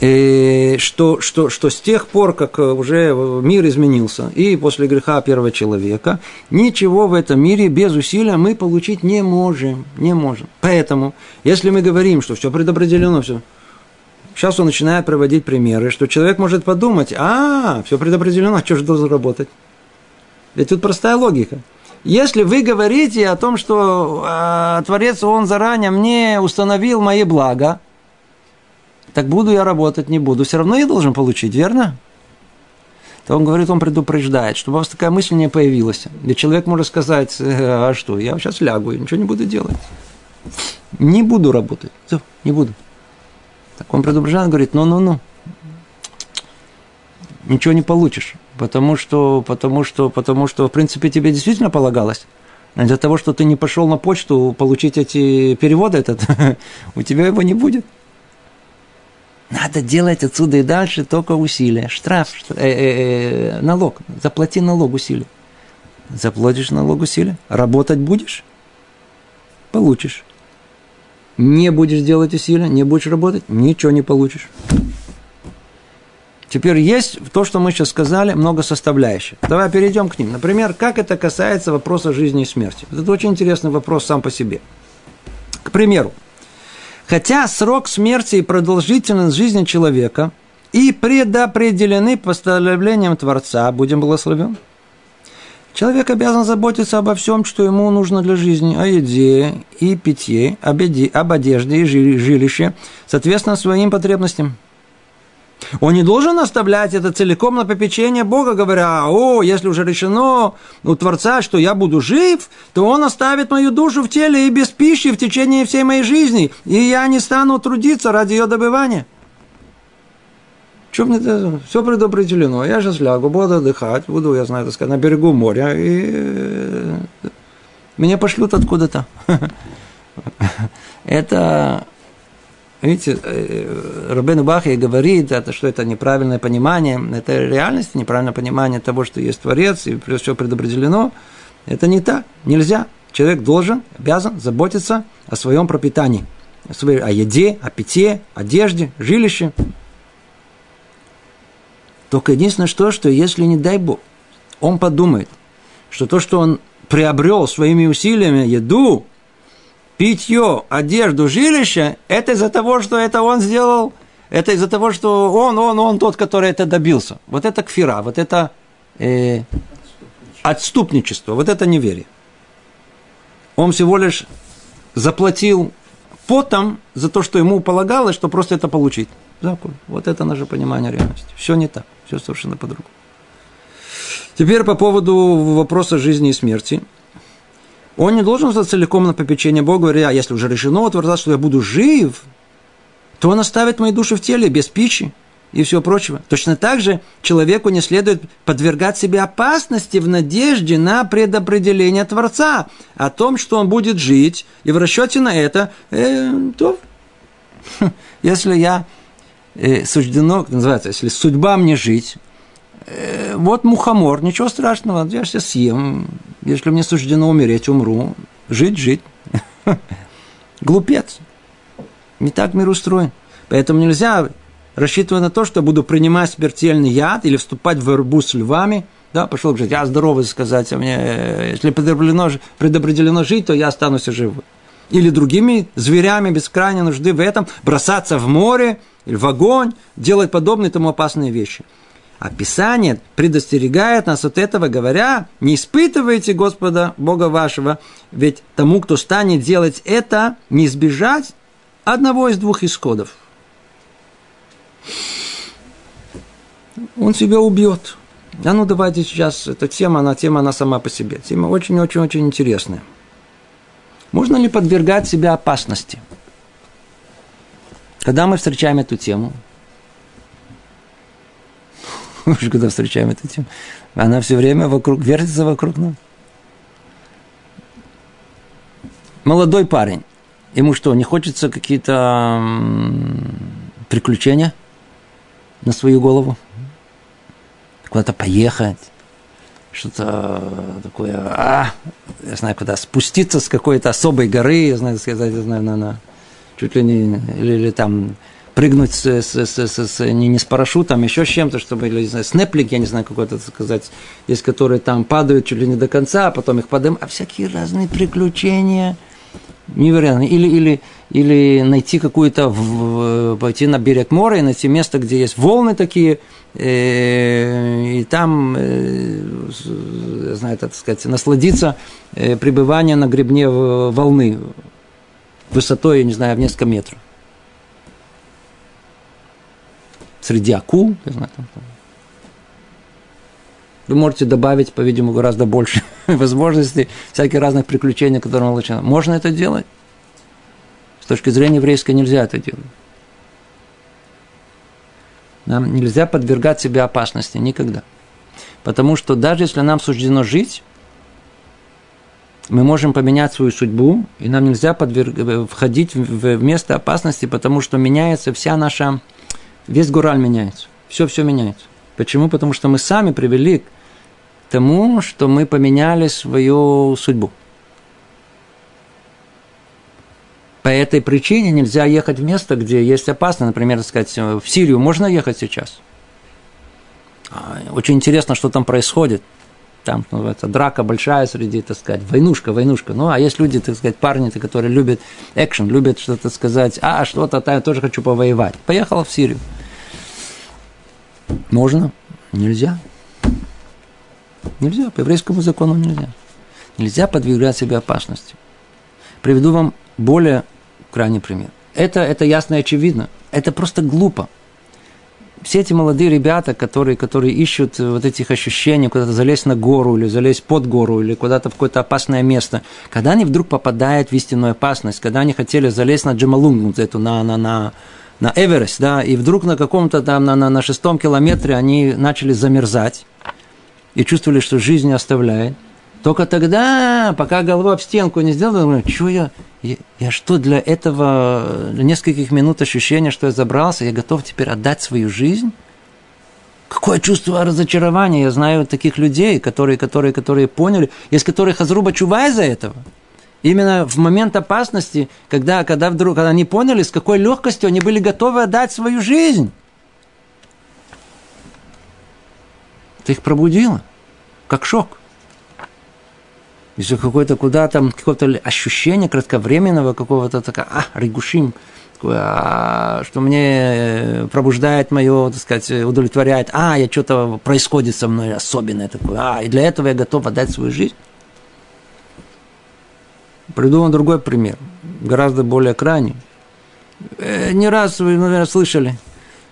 и что, что, что с тех пор, как уже мир изменился, и после греха первого человека, ничего в этом мире без усилия мы получить не можем. Не можем. Поэтому, если мы говорим, что все предопределено, все, сейчас он начинает проводить примеры, что человек может подумать, а, все предопределено, а что же должен работать? Ведь тут простая логика. Если вы говорите о том, что э, Творец, он заранее мне установил мои блага, так буду я работать, не буду, все равно я должен получить, верно? То он говорит, он предупреждает, чтобы у вас такая мысль не появилась. Ведь человек может сказать, «Э, а что, я сейчас лягу, и ничего не буду делать. Не буду работать, все, не буду. Так он предупреждает, говорит, ну-ну-ну, ничего не получишь, потому что, потому что, потому что, в принципе, тебе действительно полагалось. Для того, что ты не пошел на почту получить эти переводы, этот, у тебя его не будет. Надо делать отсюда и дальше только усилия. Штраф, штраф э, э, э, налог. Заплати налог усилия. Заплатишь налог усилия. Работать будешь? Получишь. Не будешь делать усилия, не будешь работать, ничего не получишь. Теперь есть то, что мы сейчас сказали, много составляющих. Давай перейдем к ним. Например, как это касается вопроса жизни и смерти. Это очень интересный вопрос сам по себе. К примеру, Хотя срок смерти и продолжительность жизни человека и предопределены постановлением Творца, будем благословен. Человек обязан заботиться обо всем, что ему нужно для жизни, о еде и питье, об, одежде и жилище, соответственно своим потребностям – он не должен оставлять это целиком на попечение Бога, говоря, о, если уже решено у Творца, что я буду жив, то он оставит мою душу в теле и без пищи в течение всей моей жизни, и я не стану трудиться ради ее добывания. Мне это? Все предопределено. Я сейчас лягу, буду отдыхать, буду, я знаю, так сказать, на берегу моря, и э, меня пошлют откуда-то. Это, видите, э, Рабен Бахи говорит, это, что это неправильное понимание, это реальность, неправильное понимание того, что есть Творец, и все предопределено. Это не так, нельзя. Человек должен, обязан заботиться о своем пропитании, о еде, о питье, одежде, жилище. Только единственное, что, что если, не дай Бог, он подумает, что то, что он приобрел своими усилиями еду, питье, одежду, жилище, это из-за того, что это он сделал, это из-за того, что он, он, он тот, который это добился. Вот это кфира, вот это э, отступничество, вот это неверие. Он всего лишь заплатил потом за то, что ему полагалось, что просто это получить. Закон. Вот это наше понимание реальности. Все не так, все совершенно по-другому. Теперь по поводу вопроса жизни и смерти. Он не должен стать целиком на попечение Бога, говоря, если уже решено утверждать, что я буду жив, то он оставит мои души в теле без пищи и всего прочего. Точно так же человеку не следует подвергать себе опасности в надежде на предопределение Творца о том, что он будет жить, и в расчете на это, э, то если я э, суждено, называется, если судьба мне жить, вот мухомор, ничего страшного, я сейчас съем. Если мне суждено умереть, умру. Жить, жить. Глупец. Не так мир устроен. Поэтому нельзя рассчитывать на то, что буду принимать смертельный яд или вступать в борьбу с львами. Да, пошел говорить, я здоровый сказать, а мне, э, если предопределено, предопределено жить, то я останусь живым. Или другими зверями без крайней нужды в этом, бросаться в море или в огонь, делать подобные тому опасные вещи – а Писание предостерегает нас от этого, говоря, не испытывайте Господа Бога вашего, ведь тому, кто станет делать это, не избежать одного из двух исходов. Он себя убьет. А ну давайте сейчас, эта тема, она тема, она сама по себе. Тема очень-очень-очень интересная. Можно ли подвергать себя опасности? Когда мы встречаем эту тему – уже когда встречаем эту тему, она все время вокруг, вертится вокруг нас. Молодой парень, ему что, не хочется какие-то приключения на свою голову? Куда-то поехать? Что-то такое, а, я знаю, куда спуститься с какой-то особой горы, я знаю, сказать, я знаю, на, на, чуть ли не, или, или там прыгнуть с, с, с, с, с, не, не с парашютом, еще с чем-то, чтобы, или, не знаю, снеплик, я не знаю, какой-то, сказать, есть, которые там падают чуть ли не до конца, а потом их подым, а всякие разные приключения, невероятно. Или, или, или найти какую-то, пойти на берег моря и найти место, где есть волны такие, э, и там, э, знаю, так сказать, насладиться э, пребыванием на гребне волны высотой, я не знаю, в несколько метров. Среди акул. Не знаю, там, там. Вы можете добавить, по-видимому, гораздо больше возможностей, всяких разных приключений, которые получаем. Можно это делать? С точки зрения еврейской нельзя это делать. Нам нельзя подвергать себе опасности никогда. Потому что даже если нам суждено жить, мы можем поменять свою судьбу, и нам нельзя подверг... входить в место опасности, потому что меняется вся наша Весь Гураль меняется. Все-все меняется. Почему? Потому что мы сами привели к тому, что мы поменяли свою судьбу. По этой причине нельзя ехать в место, где есть опасно. Например, сказать, в Сирию можно ехать сейчас? А, очень интересно, что там происходит. Там называется драка большая среди, так сказать, войнушка, войнушка. Ну, а есть люди, так сказать, парни, которые любят экшен, любят что-то сказать, а, что-то, я тоже хочу повоевать. Поехал в Сирию. Можно? Нельзя. Нельзя, по еврейскому закону нельзя. Нельзя подвергать себе опасности. Приведу вам более крайний пример. Это, это ясно и очевидно. Это просто глупо. Все эти молодые ребята, которые, которые ищут вот этих ощущений, куда-то залезть на гору или залезть под гору или куда-то в какое-то опасное место, когда они вдруг попадают в истинную опасность, когда они хотели залезть на Джамалунгу, вот эту, на, на, на, на Эверест, да, и вдруг на каком-то там, на, на, на шестом километре они начали замерзать и чувствовали, что жизнь не оставляет. Только тогда, пока голова об стенку не сделала, думаю, что я, я, я что для этого, нескольких минут ощущения, что я забрался, я готов теперь отдать свою жизнь? Какое чувство разочарования. Я знаю таких людей, которые, которые, которые поняли, из которых Хазруба чува из-за этого. Именно в момент опасности, когда, когда вдруг когда они поняли, с какой легкостью они были готовы отдать свою жизнь. Это их пробудило, как шок. Если какое-то куда-то, какое-то ощущение кратковременного какого-то такого, а, регушим, а, что мне пробуждает мое, так сказать, удовлетворяет, а, я что-то происходит со мной особенное такое, а, и для этого я готов отдать свою жизнь. Приду вам другой пример, гораздо более крайний. Э, не раз вы, наверное, слышали.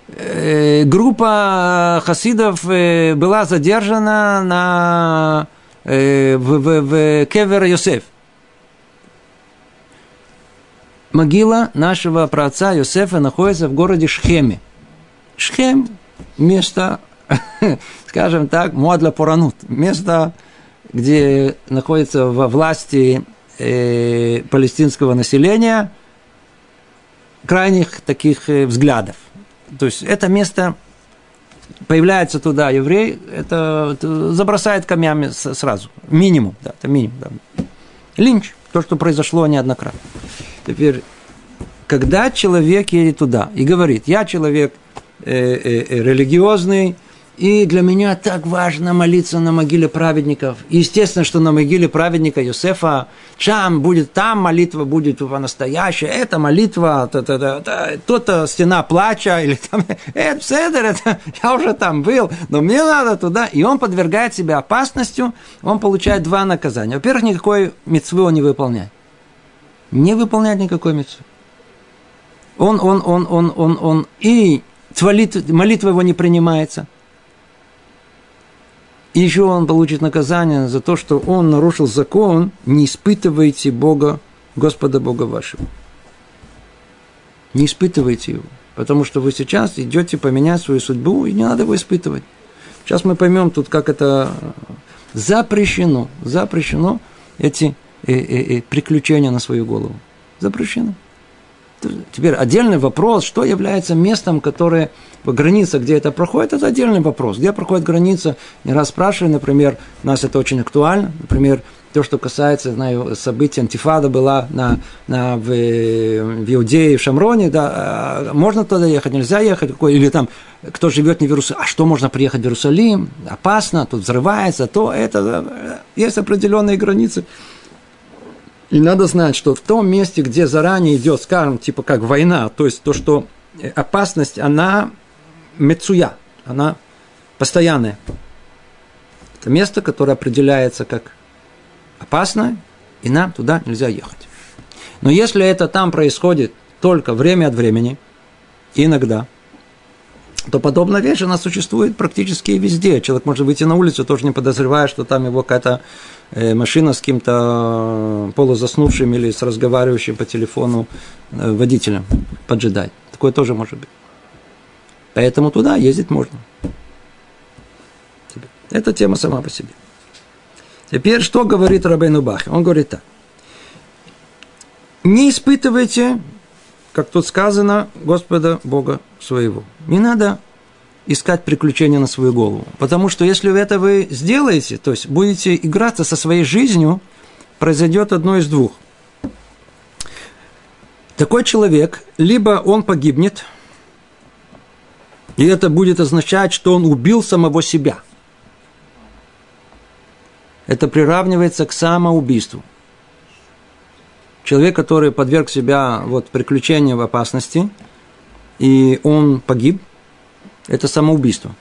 Э, группа хасидов э, была задержана на, в, в, в Кевер Йосеф могила нашего праотца Йосефа находится в городе Шхеме. Шхем – место, скажем так, модля поранут, место, где находится во власти э, палестинского населения крайних таких э, взглядов. То есть это место появляется туда еврей, это, это забросает камнями сразу. Минимум, да, это минимум. Да. Линч, то, что произошло неоднократно. Теперь, когда человек едет туда и говорит, я человек э, э, э, религиозный, и для меня так важно молиться на могиле праведников. естественно, что на могиле праведника Юсефа Чам будет там, молитва будет настоящая. Это молитва, то-то стена плача, или там, это седер, это, я уже там был, но мне надо туда. И он подвергает себя опасностью, он получает два наказания. Во-первых, никакой мецвы он не выполняет не выполняет никакой митцвы. Он, он, он, он, он, он, и молитва его не принимается. И еще он получит наказание за то, что он нарушил закон, не испытывайте Бога, Господа Бога вашего. Не испытывайте его, потому что вы сейчас идете поменять свою судьбу, и не надо его испытывать. Сейчас мы поймем тут, как это запрещено, запрещено эти э, э, э, приключения на свою голову. Запрещено. Теперь отдельный вопрос, что является местом, которое граница, где это проходит, это отдельный вопрос. Где проходит граница, не раз спрашивали, например, у нас это очень актуально, например, то, что касается, знаю, событий антифада была на, на, в, в Иудее, в Шамроне, да, а можно туда ехать, нельзя ехать, какой, или там, кто живет не в Иерусалиме, а что можно приехать в Иерусалим, опасно, тут взрывается, то это, есть определенные границы. И надо знать, что в том месте, где заранее идет, скажем, типа как война, то есть то, что опасность, она мецуя, она постоянная. Это место, которое определяется как опасное, и нам туда нельзя ехать. Но если это там происходит только время от времени, иногда, то подобная вещь, она существует практически везде. Человек может выйти на улицу, тоже не подозревая, что там его какая-то э, машина с каким-то полузаснувшим или с разговаривающим по телефону э, водителем поджидать. Такое тоже может быть. Поэтому туда ездить можно. Это тема сама по себе. Теперь, что говорит Рабейну Бах? Он говорит так. Не испытывайте как тут сказано, Господа Бога своего. Не надо искать приключения на свою голову. Потому что если вы это вы сделаете, то есть будете играться со своей жизнью, произойдет одно из двух. Такой человек, либо он погибнет, и это будет означать, что он убил самого себя. Это приравнивается к самоубийству – человек, который подверг себя вот, приключениям в опасности, и он погиб, это самоубийство.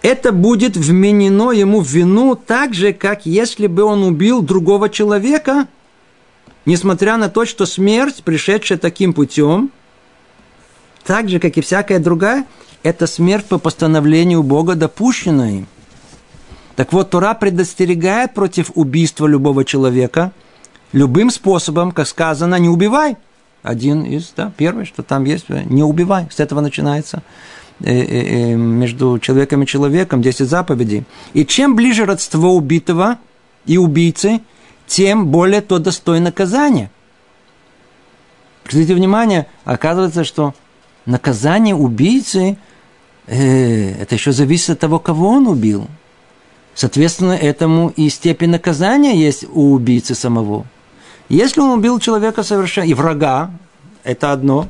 Это будет вменено ему в вину так же, как если бы он убил другого человека, несмотря на то, что смерть, пришедшая таким путем, так же, как и всякая другая, это смерть по постановлению Бога, допущенная им. Так вот, Тура предостерегает против убийства любого человека – любым способом, как сказано, не убивай. один из, да, первый, что там есть, не убивай. С этого начинается э, э, между человеком и человеком 10 заповедей. И чем ближе родство убитого и убийцы, тем более то достоин наказания. Обратите внимание, оказывается, что наказание убийцы э, это еще зависит от того, кого он убил. Соответственно, этому и степень наказания есть у убийцы самого. Если он убил человека совершенно, и врага, это одно,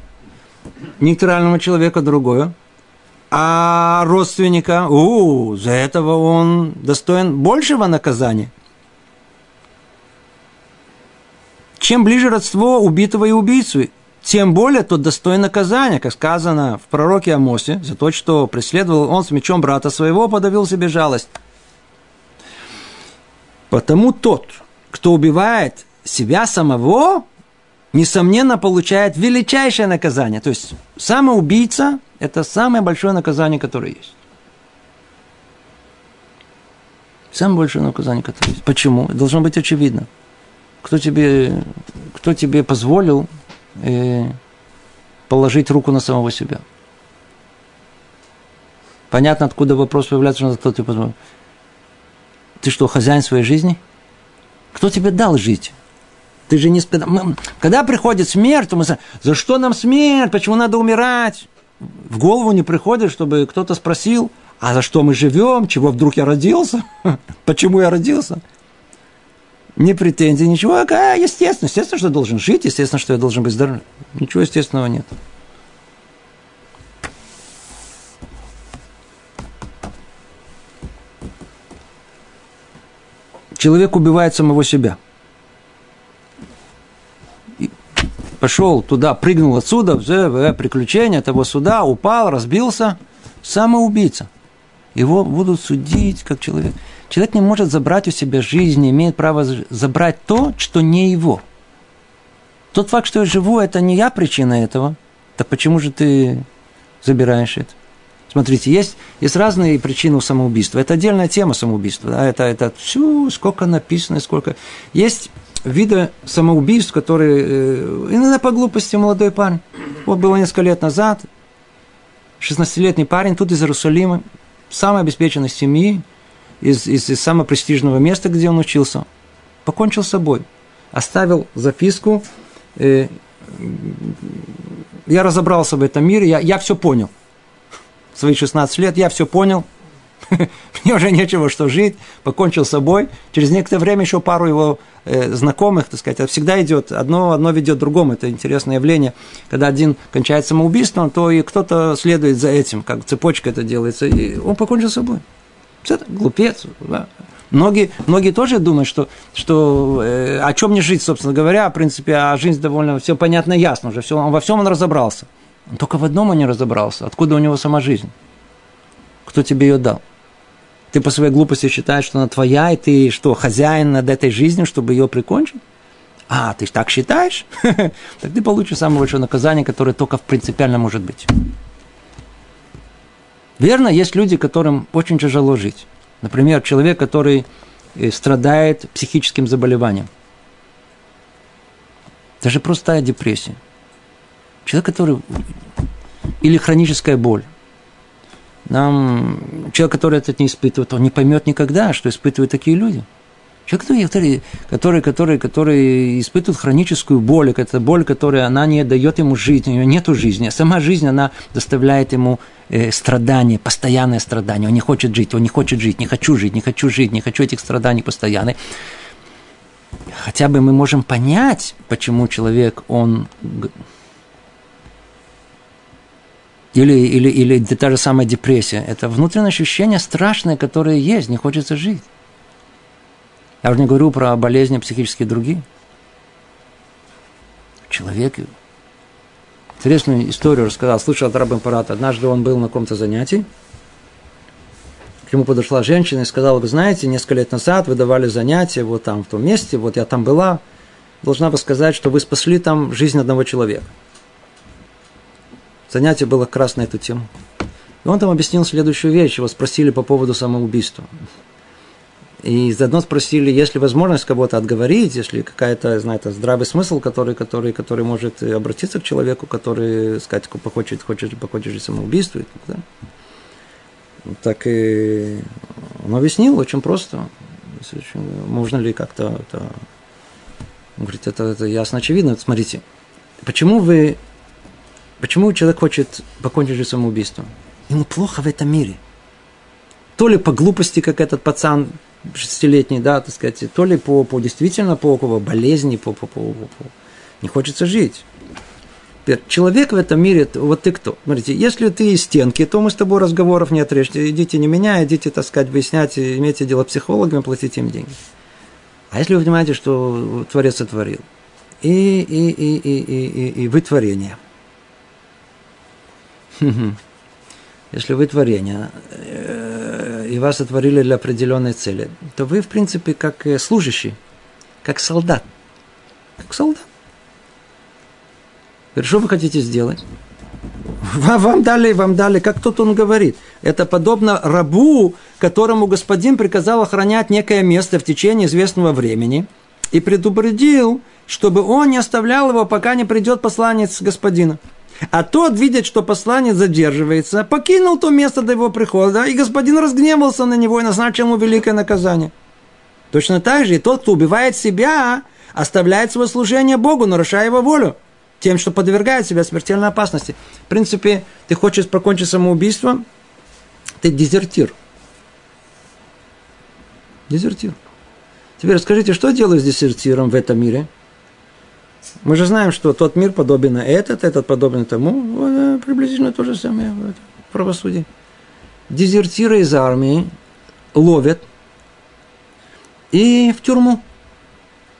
нейтрального человека другое, а родственника, у, за этого он достоин большего наказания. Чем ближе родство убитого и убийцы, тем более тот достоин наказания, как сказано в пророке Амосе, за то, что преследовал он с мечом брата своего, подавил себе жалость. Потому тот, кто убивает себя самого, несомненно, получает величайшее наказание. То есть, самоубийца – это самое большое наказание, которое есть. Самое большое наказание, которое есть. Почему? Должно быть очевидно. Кто тебе, кто тебе позволил э, положить руку на самого себя? Понятно, откуда вопрос появляется, что кто тебе позволил. Ты что, хозяин своей жизни? Кто тебе дал жить? Ты же не. Когда приходит смерть, мы за что нам смерть? Почему надо умирать? В голову не приходит, чтобы кто-то спросил, а за что мы живем? Чего вдруг я родился? Почему я родился? Ни претензий, ничего. А, естественно, естественно, что я должен жить, естественно, что я должен быть здоров. Ничего естественного нет. Человек убивает самого себя. И пошел туда, прыгнул отсюда, в приключение того суда, упал, разбился. Самоубийца. Его будут судить как человек. Человек не может забрать у себя жизнь, имеет права забрать то, что не его. Тот факт, что я живу, это не я причина этого. Так почему же ты забираешь это? Смотрите, есть, есть разные причины самоубийства. Это отдельная тема самоубийства. Да? Это, это все, сколько написано, сколько. Есть виды самоубийств, которые э, иногда по глупости молодой парень. Вот было несколько лет назад, 16-летний парень тут из Иерусалима, самой обеспеченной семьи, из, из, из самого престижного места, где он учился, покончил с собой. Оставил записку. Э, я разобрался в этом мире, я, я все понял – свои 16 лет, я все понял, мне уже нечего что жить, покончил с собой. Через некоторое время еще пару его знакомых, так сказать, всегда идет, одно, одно ведет другому, это интересное явление. Когда один кончает самоубийством, то и кто-то следует за этим, как цепочка это делается, и он покончил с собой. Это глупец. Да. Многие, многие тоже думают, что, что э, о чем мне жить, собственно говоря, в принципе, а жизнь довольно все понятно, ясно уже, все, во всем он разобрался. Он только в одном он не разобрался. Откуда у него сама жизнь? Кто тебе ее дал? Ты по своей глупости считаешь, что она твоя, и ты что, хозяин над этой жизнью, чтобы ее прикончить? А, ты так считаешь? Так ты получишь самое большое наказание, которое только в принципиально может быть. Верно, есть люди, которым очень тяжело жить. Например, человек, который э, страдает психическим заболеванием. Даже простая депрессия. Человек, который... Или хроническая боль. Нам... Человек, который это не испытывает, он не поймет никогда, что испытывают такие люди. Человек, который, который, который, который испытывает хроническую боль, это боль, которая она не дает ему жизнь, у него нет жизни, а сама жизнь, она доставляет ему э, страдания, постоянное страдание. Он не хочет жить, он не хочет жить, не хочу жить, не хочу жить, не хочу этих страданий постоянных. Хотя бы мы можем понять, почему человек, он или, или, или та же самая депрессия. Это внутреннее ощущение страшное, которое есть, не хочется жить. Я уже не говорю про болезни психические другие. Человек интересную историю рассказал, слышал от раба Парата. Однажды он был на каком-то занятии, к нему подошла женщина и сказала, вы знаете, несколько лет назад вы давали занятия вот там, в том месте, вот я там была, должна бы сказать, что вы спасли там жизнь одного человека – Занятие было как раз на эту тему. И он там объяснил следующую вещь. Его спросили по поводу самоубийства. И заодно спросили, есть ли возможность кого-то отговорить, если какая-то, знаете, здравый смысл, который, который, который может обратиться к человеку, который, сказать, хочет, хочет, хочет самоубийство. Да? Так и он объяснил очень просто. Можно ли как-то это... Он говорит, это, это ясно, очевидно. Смотрите, почему вы... Почему человек хочет покончить жизнь самоубийством? Ему плохо в этом мире. То ли по глупости, как этот пацан шестилетний, да, так сказать, то ли по, по действительно по, по болезни, по, по, по, по, не хочется жить. Человек в этом мире, вот ты кто? Смотрите, если ты из стенки, то мы с тобой разговоров не отрежете. Идите не меня, идите, так сказать, выяснять, имейте дело психологами, платите им деньги. А если вы понимаете, что Творец сотворил, и, и, и, и, и, и, и вы творение. Если вы творение, э, и вас сотворили для определенной цели, то вы, в принципе, как служащий, как солдат. Как солдат. Что вы хотите сделать? Вам дали, вам дали, как тут он говорит. Это подобно рабу, которому господин приказал охранять некое место в течение известного времени и предупредил, чтобы он не оставлял его, пока не придет посланец господина. А тот, видя, что посланец задерживается, покинул то место до его прихода, и господин разгневался на него и назначил ему великое наказание. Точно так же и тот, кто убивает себя, оставляет свое служение Богу, нарушая его волю тем, что подвергает себя смертельной опасности. В принципе, ты хочешь покончить самоубийство, ты дезертир. Дезертир. Теперь расскажите, что делают с дезертиром в этом мире? Мы же знаем, что тот мир подобен этот, этот подобен тому. Э, приблизительно то же самое в правосудии. Дезертиры из армии ловят и в тюрьму.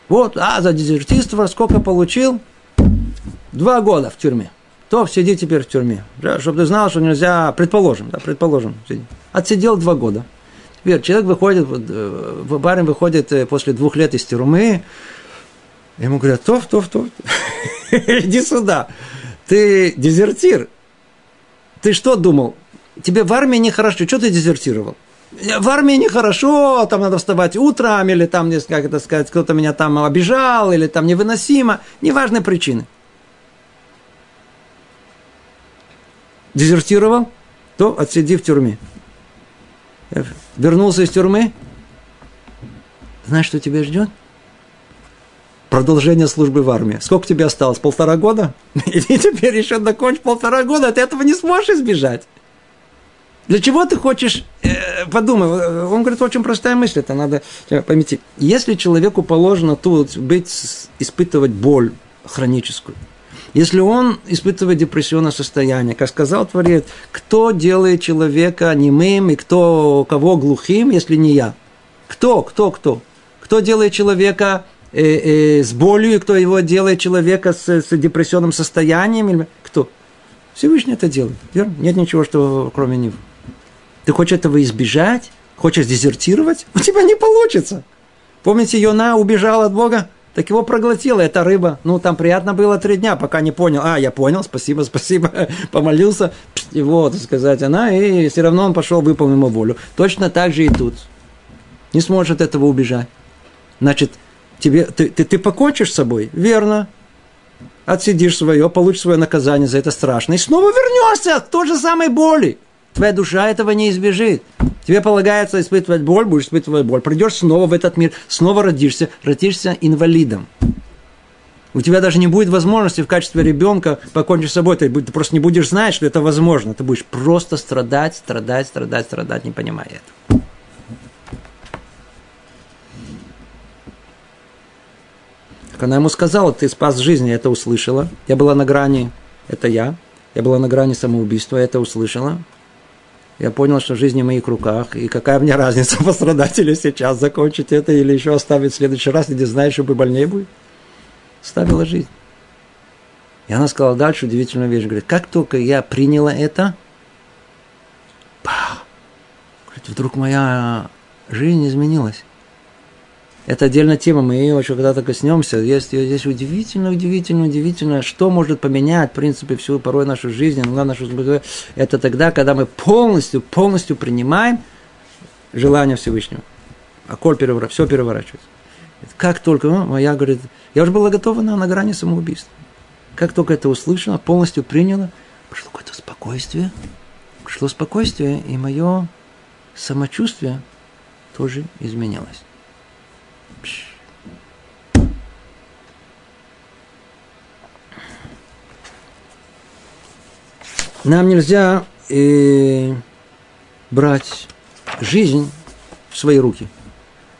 Вот, а за дезертирство сколько получил – Два года в тюрьме. То сиди теперь в тюрьме. Да, чтобы ты знал, что нельзя, предположим, да, предположим, сиди. отсидел два года. Теперь человек выходит, барин выходит э, после двух лет из тюрьмы, ему говорят, то, то, то, иди сюда, ты дезертир. Ты что думал? Тебе в армии нехорошо, что ты дезертировал? в армии нехорошо, там надо вставать утром, или там, как это сказать, кто-то меня там обижал, или там невыносимо, неважные причины. дезертировал, то отсиди в тюрьме. Вернулся из тюрьмы, знаешь, что тебя ждет? Продолжение службы в армии. Сколько тебе осталось? Полтора года? И теперь еще докончишь полтора года, ты этого не сможешь избежать. Для чего ты хочешь, э, подумай, он говорит, очень простая мысль, это надо поймите. Если человеку положено тут быть, испытывать боль хроническую, если он испытывает депрессионное состояние, как сказал Творец, кто делает человека немым и кто кого глухим, если не я? Кто, кто, кто? Кто делает человека э, э, с болью, кто его делает человека с, с депрессионным состоянием? Кто? Всевышний это делает, верно? Нет ничего, что кроме него. Ты хочешь этого избежать? Хочешь дезертировать? У тебя не получится. Помните, Йона убежал от Бога? Так его проглотила эта рыба. Ну, там приятно было три дня, пока не понял. А, я понял, спасибо, спасибо. Помолился. И вот, сказать, она, и все равно он пошел, выполнил ему волю. Точно так же и тут. Не сможет этого убежать. Значит, тебе, ты, ты, ты покончишь с собой? Верно. Отсидишь свое, получишь свое наказание за это страшно. И снова вернешься к той же самой боли. Твоя душа этого не избежит. Тебе полагается испытывать боль, будешь испытывать боль. Придешь снова в этот мир, снова родишься, родишься инвалидом. У тебя даже не будет возможности в качестве ребенка покончить с собой. Ты просто не будешь знать, что это возможно. Ты будешь просто страдать, страдать, страдать, страдать, не понимая этого. Она ему сказала, ты спас жизнь, я это услышала. Я была на грани, это я. Я была на грани самоубийства, я это услышала я понял, что жизнь в моих руках, и какая мне разница, пострадать или сейчас, закончить это, или еще оставить в следующий раз, где знаешь, чтобы больнее будет. Ставила жизнь. И она сказала дальше удивительную вещь. Говорит, как только я приняла это, пах, говорит, вдруг моя жизнь изменилась. Это отдельная тема, мы ее еще когда-то коснемся. Есть здесь удивительно, удивительно, удивительно, что может поменять, в принципе, всю порой нашу жизнь, иногда нашу Это тогда, когда мы полностью, полностью принимаем желание Всевышнего. а коль переворачивается, все переворачивается. Как только, ну, я, говорит, я уже была готова на, на грани самоубийства. Как только это услышала, полностью приняла, пришло какое-то спокойствие, пришло спокойствие, и мое самочувствие тоже изменилось. Нам нельзя э, брать жизнь в свои руки,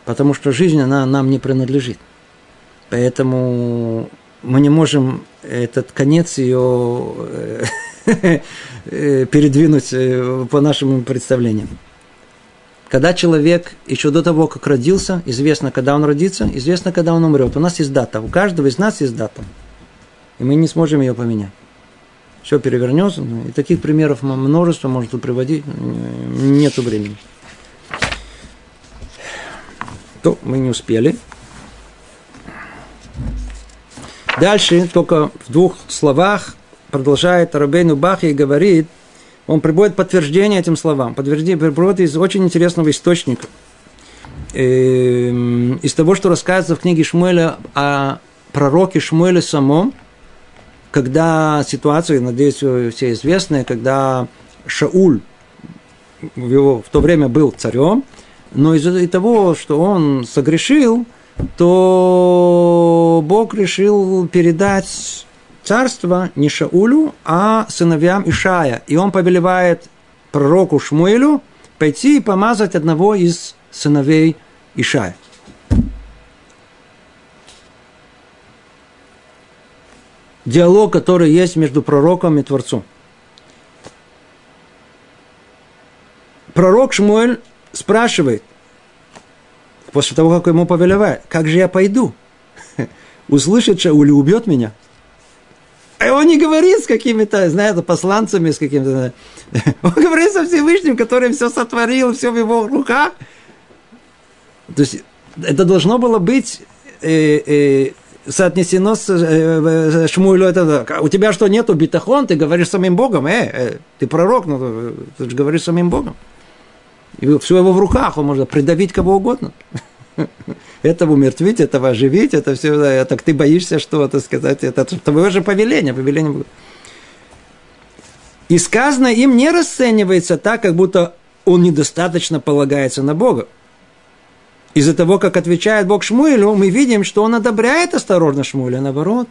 потому что жизнь, она нам не принадлежит. Поэтому мы не можем этот конец ее э, передвинуть э, по нашим представлениям. Когда человек еще до того, как родился, известно, когда он родится, известно, когда он умрет. У нас есть дата, у каждого из нас есть дата. И мы не сможем ее поменять. Все перевернется. И таких примеров множество можно приводить. Нету времени. То мы не успели. Дальше, только в двух словах, продолжает Рабейну Бахи и говорит – он приводит подтверждение этим словам, подтверждение приводит из очень интересного источника. Эм, из того, что рассказывается в книге Шмуэля о пророке Шмуэле самом, когда ситуация, надеюсь, все известная, когда Шауль его в то время был царем, но из-за того, что он согрешил, то Бог решил передать царство не Шаулю, а сыновьям Ишая. И он повелевает пророку Шмуэлю пойти и помазать одного из сыновей Ишая. Диалог, который есть между пророком и Творцом. Пророк Шмуэль спрашивает, после того, как ему повелевает, как же я пойду? Услышит Шауль и убьет меня – он не говорит с какими-то, знаете, посланцами, с какими-то... Он говорит со Всевышним, который все сотворил, все в его руках. То есть это должно было быть э, э, соотнесено с э, Шмуилю. Это, у тебя что, нету битахон? Ты говоришь самим Богом. Э, э, ты пророк, но ты же говоришь самим Богом. И все его в руках, он может придавить кого угодно. этого умертвить, этого оживить, это все, так ты боишься, что, так сказать, это твое же повеление, повеление. И сказано им не расценивается так, как будто он недостаточно полагается на Бога. Из-за того, как отвечает Бог Шмуэлю, мы видим, что он одобряет осторожно Шмуэля, наоборот.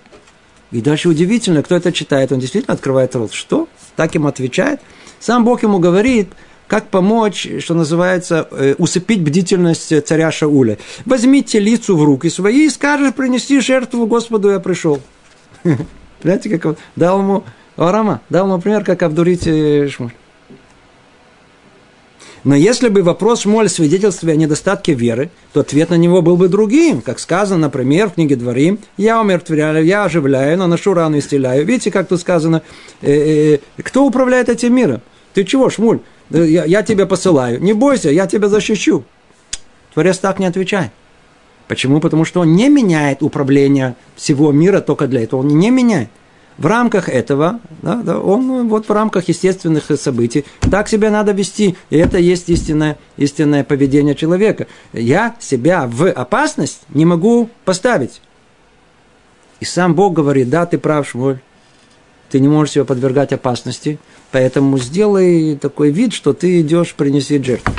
И дальше удивительно, кто это читает, он действительно открывает рот. Что? Так ему отвечает. Сам Бог ему говорит – как помочь, что называется, э, усыпить бдительность царя Шауля. Возьмите лицу в руки свои и скажешь, принести жертву Господу я пришел. Знаете, как он дал ему Арама, дал ему пример, как обдурить э, Шмуль. Но если бы вопрос Шмоль свидетельствовал о недостатке веры, то ответ на него был бы другим. Как сказано, например, в книге Дворим, «Я умертвляю, я оживляю, наношу рану и исцеляю». Видите, как тут сказано, э, э, кто управляет этим миром? Ты чего, Шмуль? Я, я тебя посылаю. Не бойся, я тебя защищу. Творец так не отвечает. Почему? Потому что он не меняет управление всего мира только для этого. Он не меняет. В рамках этого, да, да, он вот в рамках естественных событий, так себя надо вести. И это есть истинное, истинное поведение человека. Я себя в опасность не могу поставить. И сам Бог говорит, да, ты прав, Шмуль, ты не можешь себя подвергать опасности, поэтому сделай такой вид, что ты идешь принести жертву.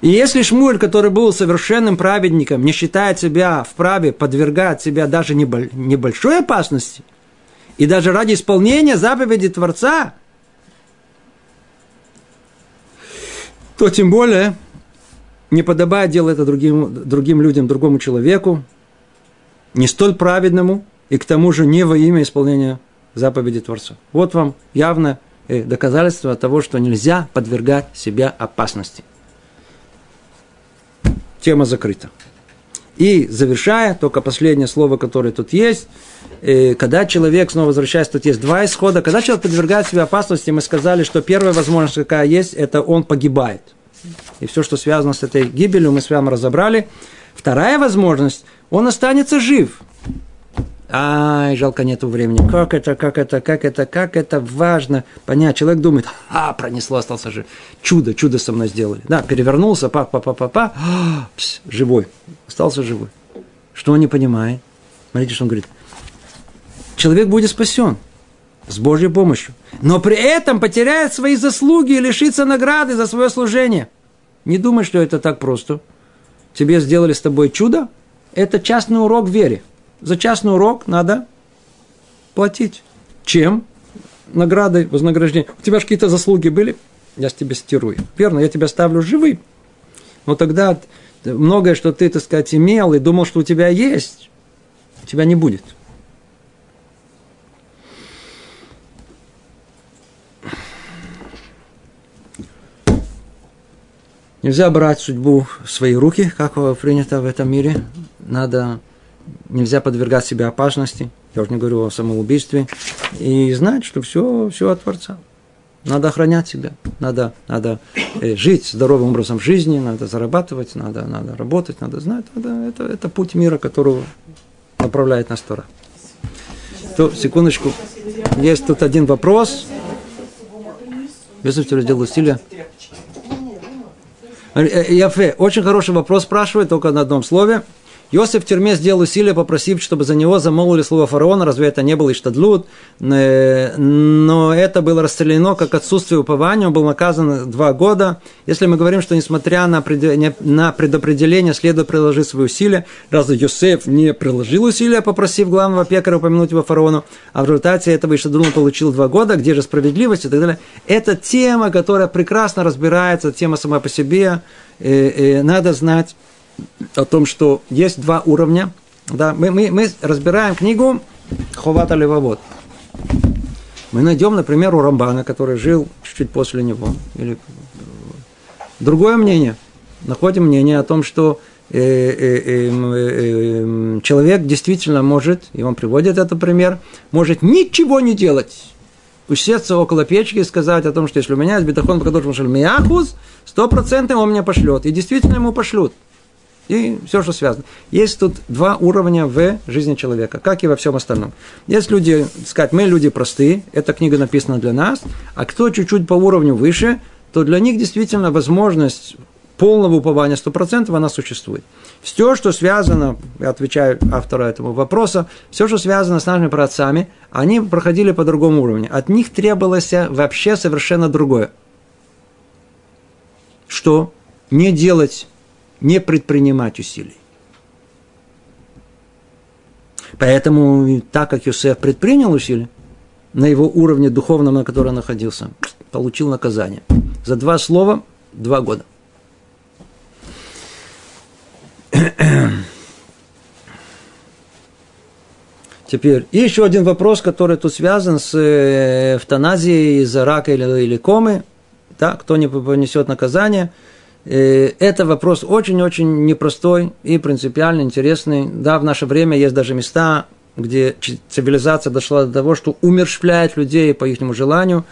И если Шмуль, который был совершенным праведником, не считает себя вправе подвергать себя даже небольшой опасности, и даже ради исполнения заповеди Творца, то тем более не подобает делать это другим, другим людям, другому человеку, не столь праведному, и к тому же не во имя исполнения заповеди Творца. Вот вам явное э, доказательство того, что нельзя подвергать себя опасности. Тема закрыта. И завершая, только последнее слово, которое тут есть, э, когда человек, снова возвращаясь, тут есть два исхода. Когда человек подвергает себя опасности, мы сказали, что первая возможность, какая есть, это он погибает. И все, что связано с этой гибелью, мы с вами разобрали. Вторая возможность, он останется жив. Ай, жалко нету времени. Как это, как это, как это, как это важно понять. Человек думает, а, пронесло, остался жив. Чудо, чудо со мной сделали. Да, перевернулся, па, па, па, па, па, пс, живой. Остался живой. Что он не понимает? Смотрите, что он говорит. Человек будет спасен с Божьей помощью. Но при этом потеряет свои заслуги и лишится награды за свое служение. Не думай, что это так просто. Тебе сделали с тобой чудо. Это частный урок вере. За частный урок надо платить. Чем? Наградой, вознаграждением. У тебя же какие-то заслуги были? Я с тебя стирую. Верно, я тебя ставлю живым. Но тогда многое, что ты, так сказать, имел и думал, что у тебя есть, у тебя не будет. Нельзя брать судьбу в свои руки, как принято в этом мире. Надо, нельзя подвергать себя опасности. Я уже не говорю о самоубийстве. И знать, что все, все от Творца. Надо охранять себя, надо, надо э, жить здоровым образом жизни, надо зарабатывать, надо, надо работать, надо знать. Надо, это, это путь мира, которого направляет нас Тора. То, секундочку. Есть тут один вопрос. Если тебе делаю усилия. Яфе, очень хороший вопрос спрашивает, только на одном слове. Иосиф в тюрьме сделал усилие, попросив, чтобы за него замолвили слово фараона. Разве это не было Иштадлут? Э, но это было расстреляно как отсутствие упования. Он был наказан два года. Если мы говорим, что несмотря на, предопределение следует приложить свои усилия, разве Иосиф не приложил усилия, попросив главного пекаря упомянуть его фараону, а в результате этого Иштадлут получил два года, где же справедливость и так далее. Это тема, которая прекрасно разбирается, тема сама по себе. Э, э, надо знать о том, что есть два уровня. Да, мы, мы, мы разбираем книгу Ховата Левовод. Мы найдем, например, у Рамбана, который жил чуть-чуть после него. Или другое мнение. Находим мнение о том, что э, э, э, э, человек действительно может, и он приводит этот пример, может ничего не делать. Усеться около печки и сказать о том, что если у меня есть бетахон, по которому шел миахуз, сто процентов он меня пошлет. И действительно ему пошлют и все, что связано. Есть тут два уровня в жизни человека, как и во всем остальном. Есть люди, сказать, мы люди простые, эта книга написана для нас, а кто чуть-чуть по уровню выше, то для них действительно возможность полного упования 100% она существует. Все, что связано, я отвечаю автору этого вопроса, все, что связано с нашими праотцами, они проходили по другому уровню. От них требовалось вообще совершенно другое. Что? Не делать не предпринимать усилий. Поэтому, так как Юсеф предпринял усилия, на его уровне духовном, на котором находился, получил наказание. За два слова – два года. Теперь, еще один вопрос, который тут связан с э, эвтаназией из-за рака или, или комы. Да, кто не понесет наказание – это вопрос очень-очень непростой и принципиально интересный. Да, в наше время есть даже места, где цивилизация дошла до того, что умерщвляет людей по их желанию.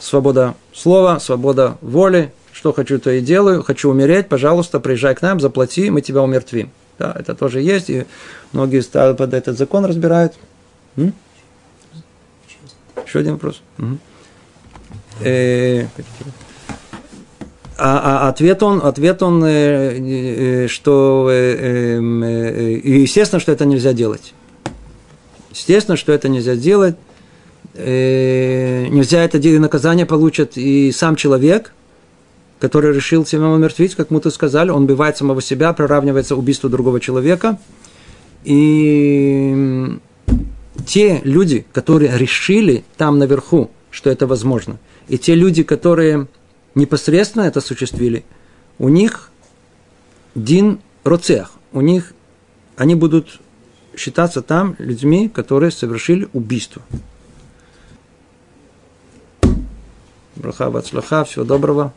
Свобода слова, свобода воли. Что хочу, то и делаю. Хочу умереть, пожалуйста, приезжай к нам, заплати, мы тебя умертвим. Да, это тоже есть, и многие под этот закон разбирают. М? Еще один вопрос. Угу. Э, а, а ответ он, ответ он, э, э, что э, эм, естественно, что это нельзя делать. Естественно, что это нельзя делать. Нельзя это делать, наказание получит и сам человек, который решил себя умертвить, как мы тут сказали, он убивает самого себя, приравнивается убийству другого человека. И те люди, которые решили там наверху, что это возможно, и те люди, которые непосредственно это осуществили, у них дин роцех, у них они будут считаться там людьми, которые совершили убийство. Браха, бацлаха, всего доброго.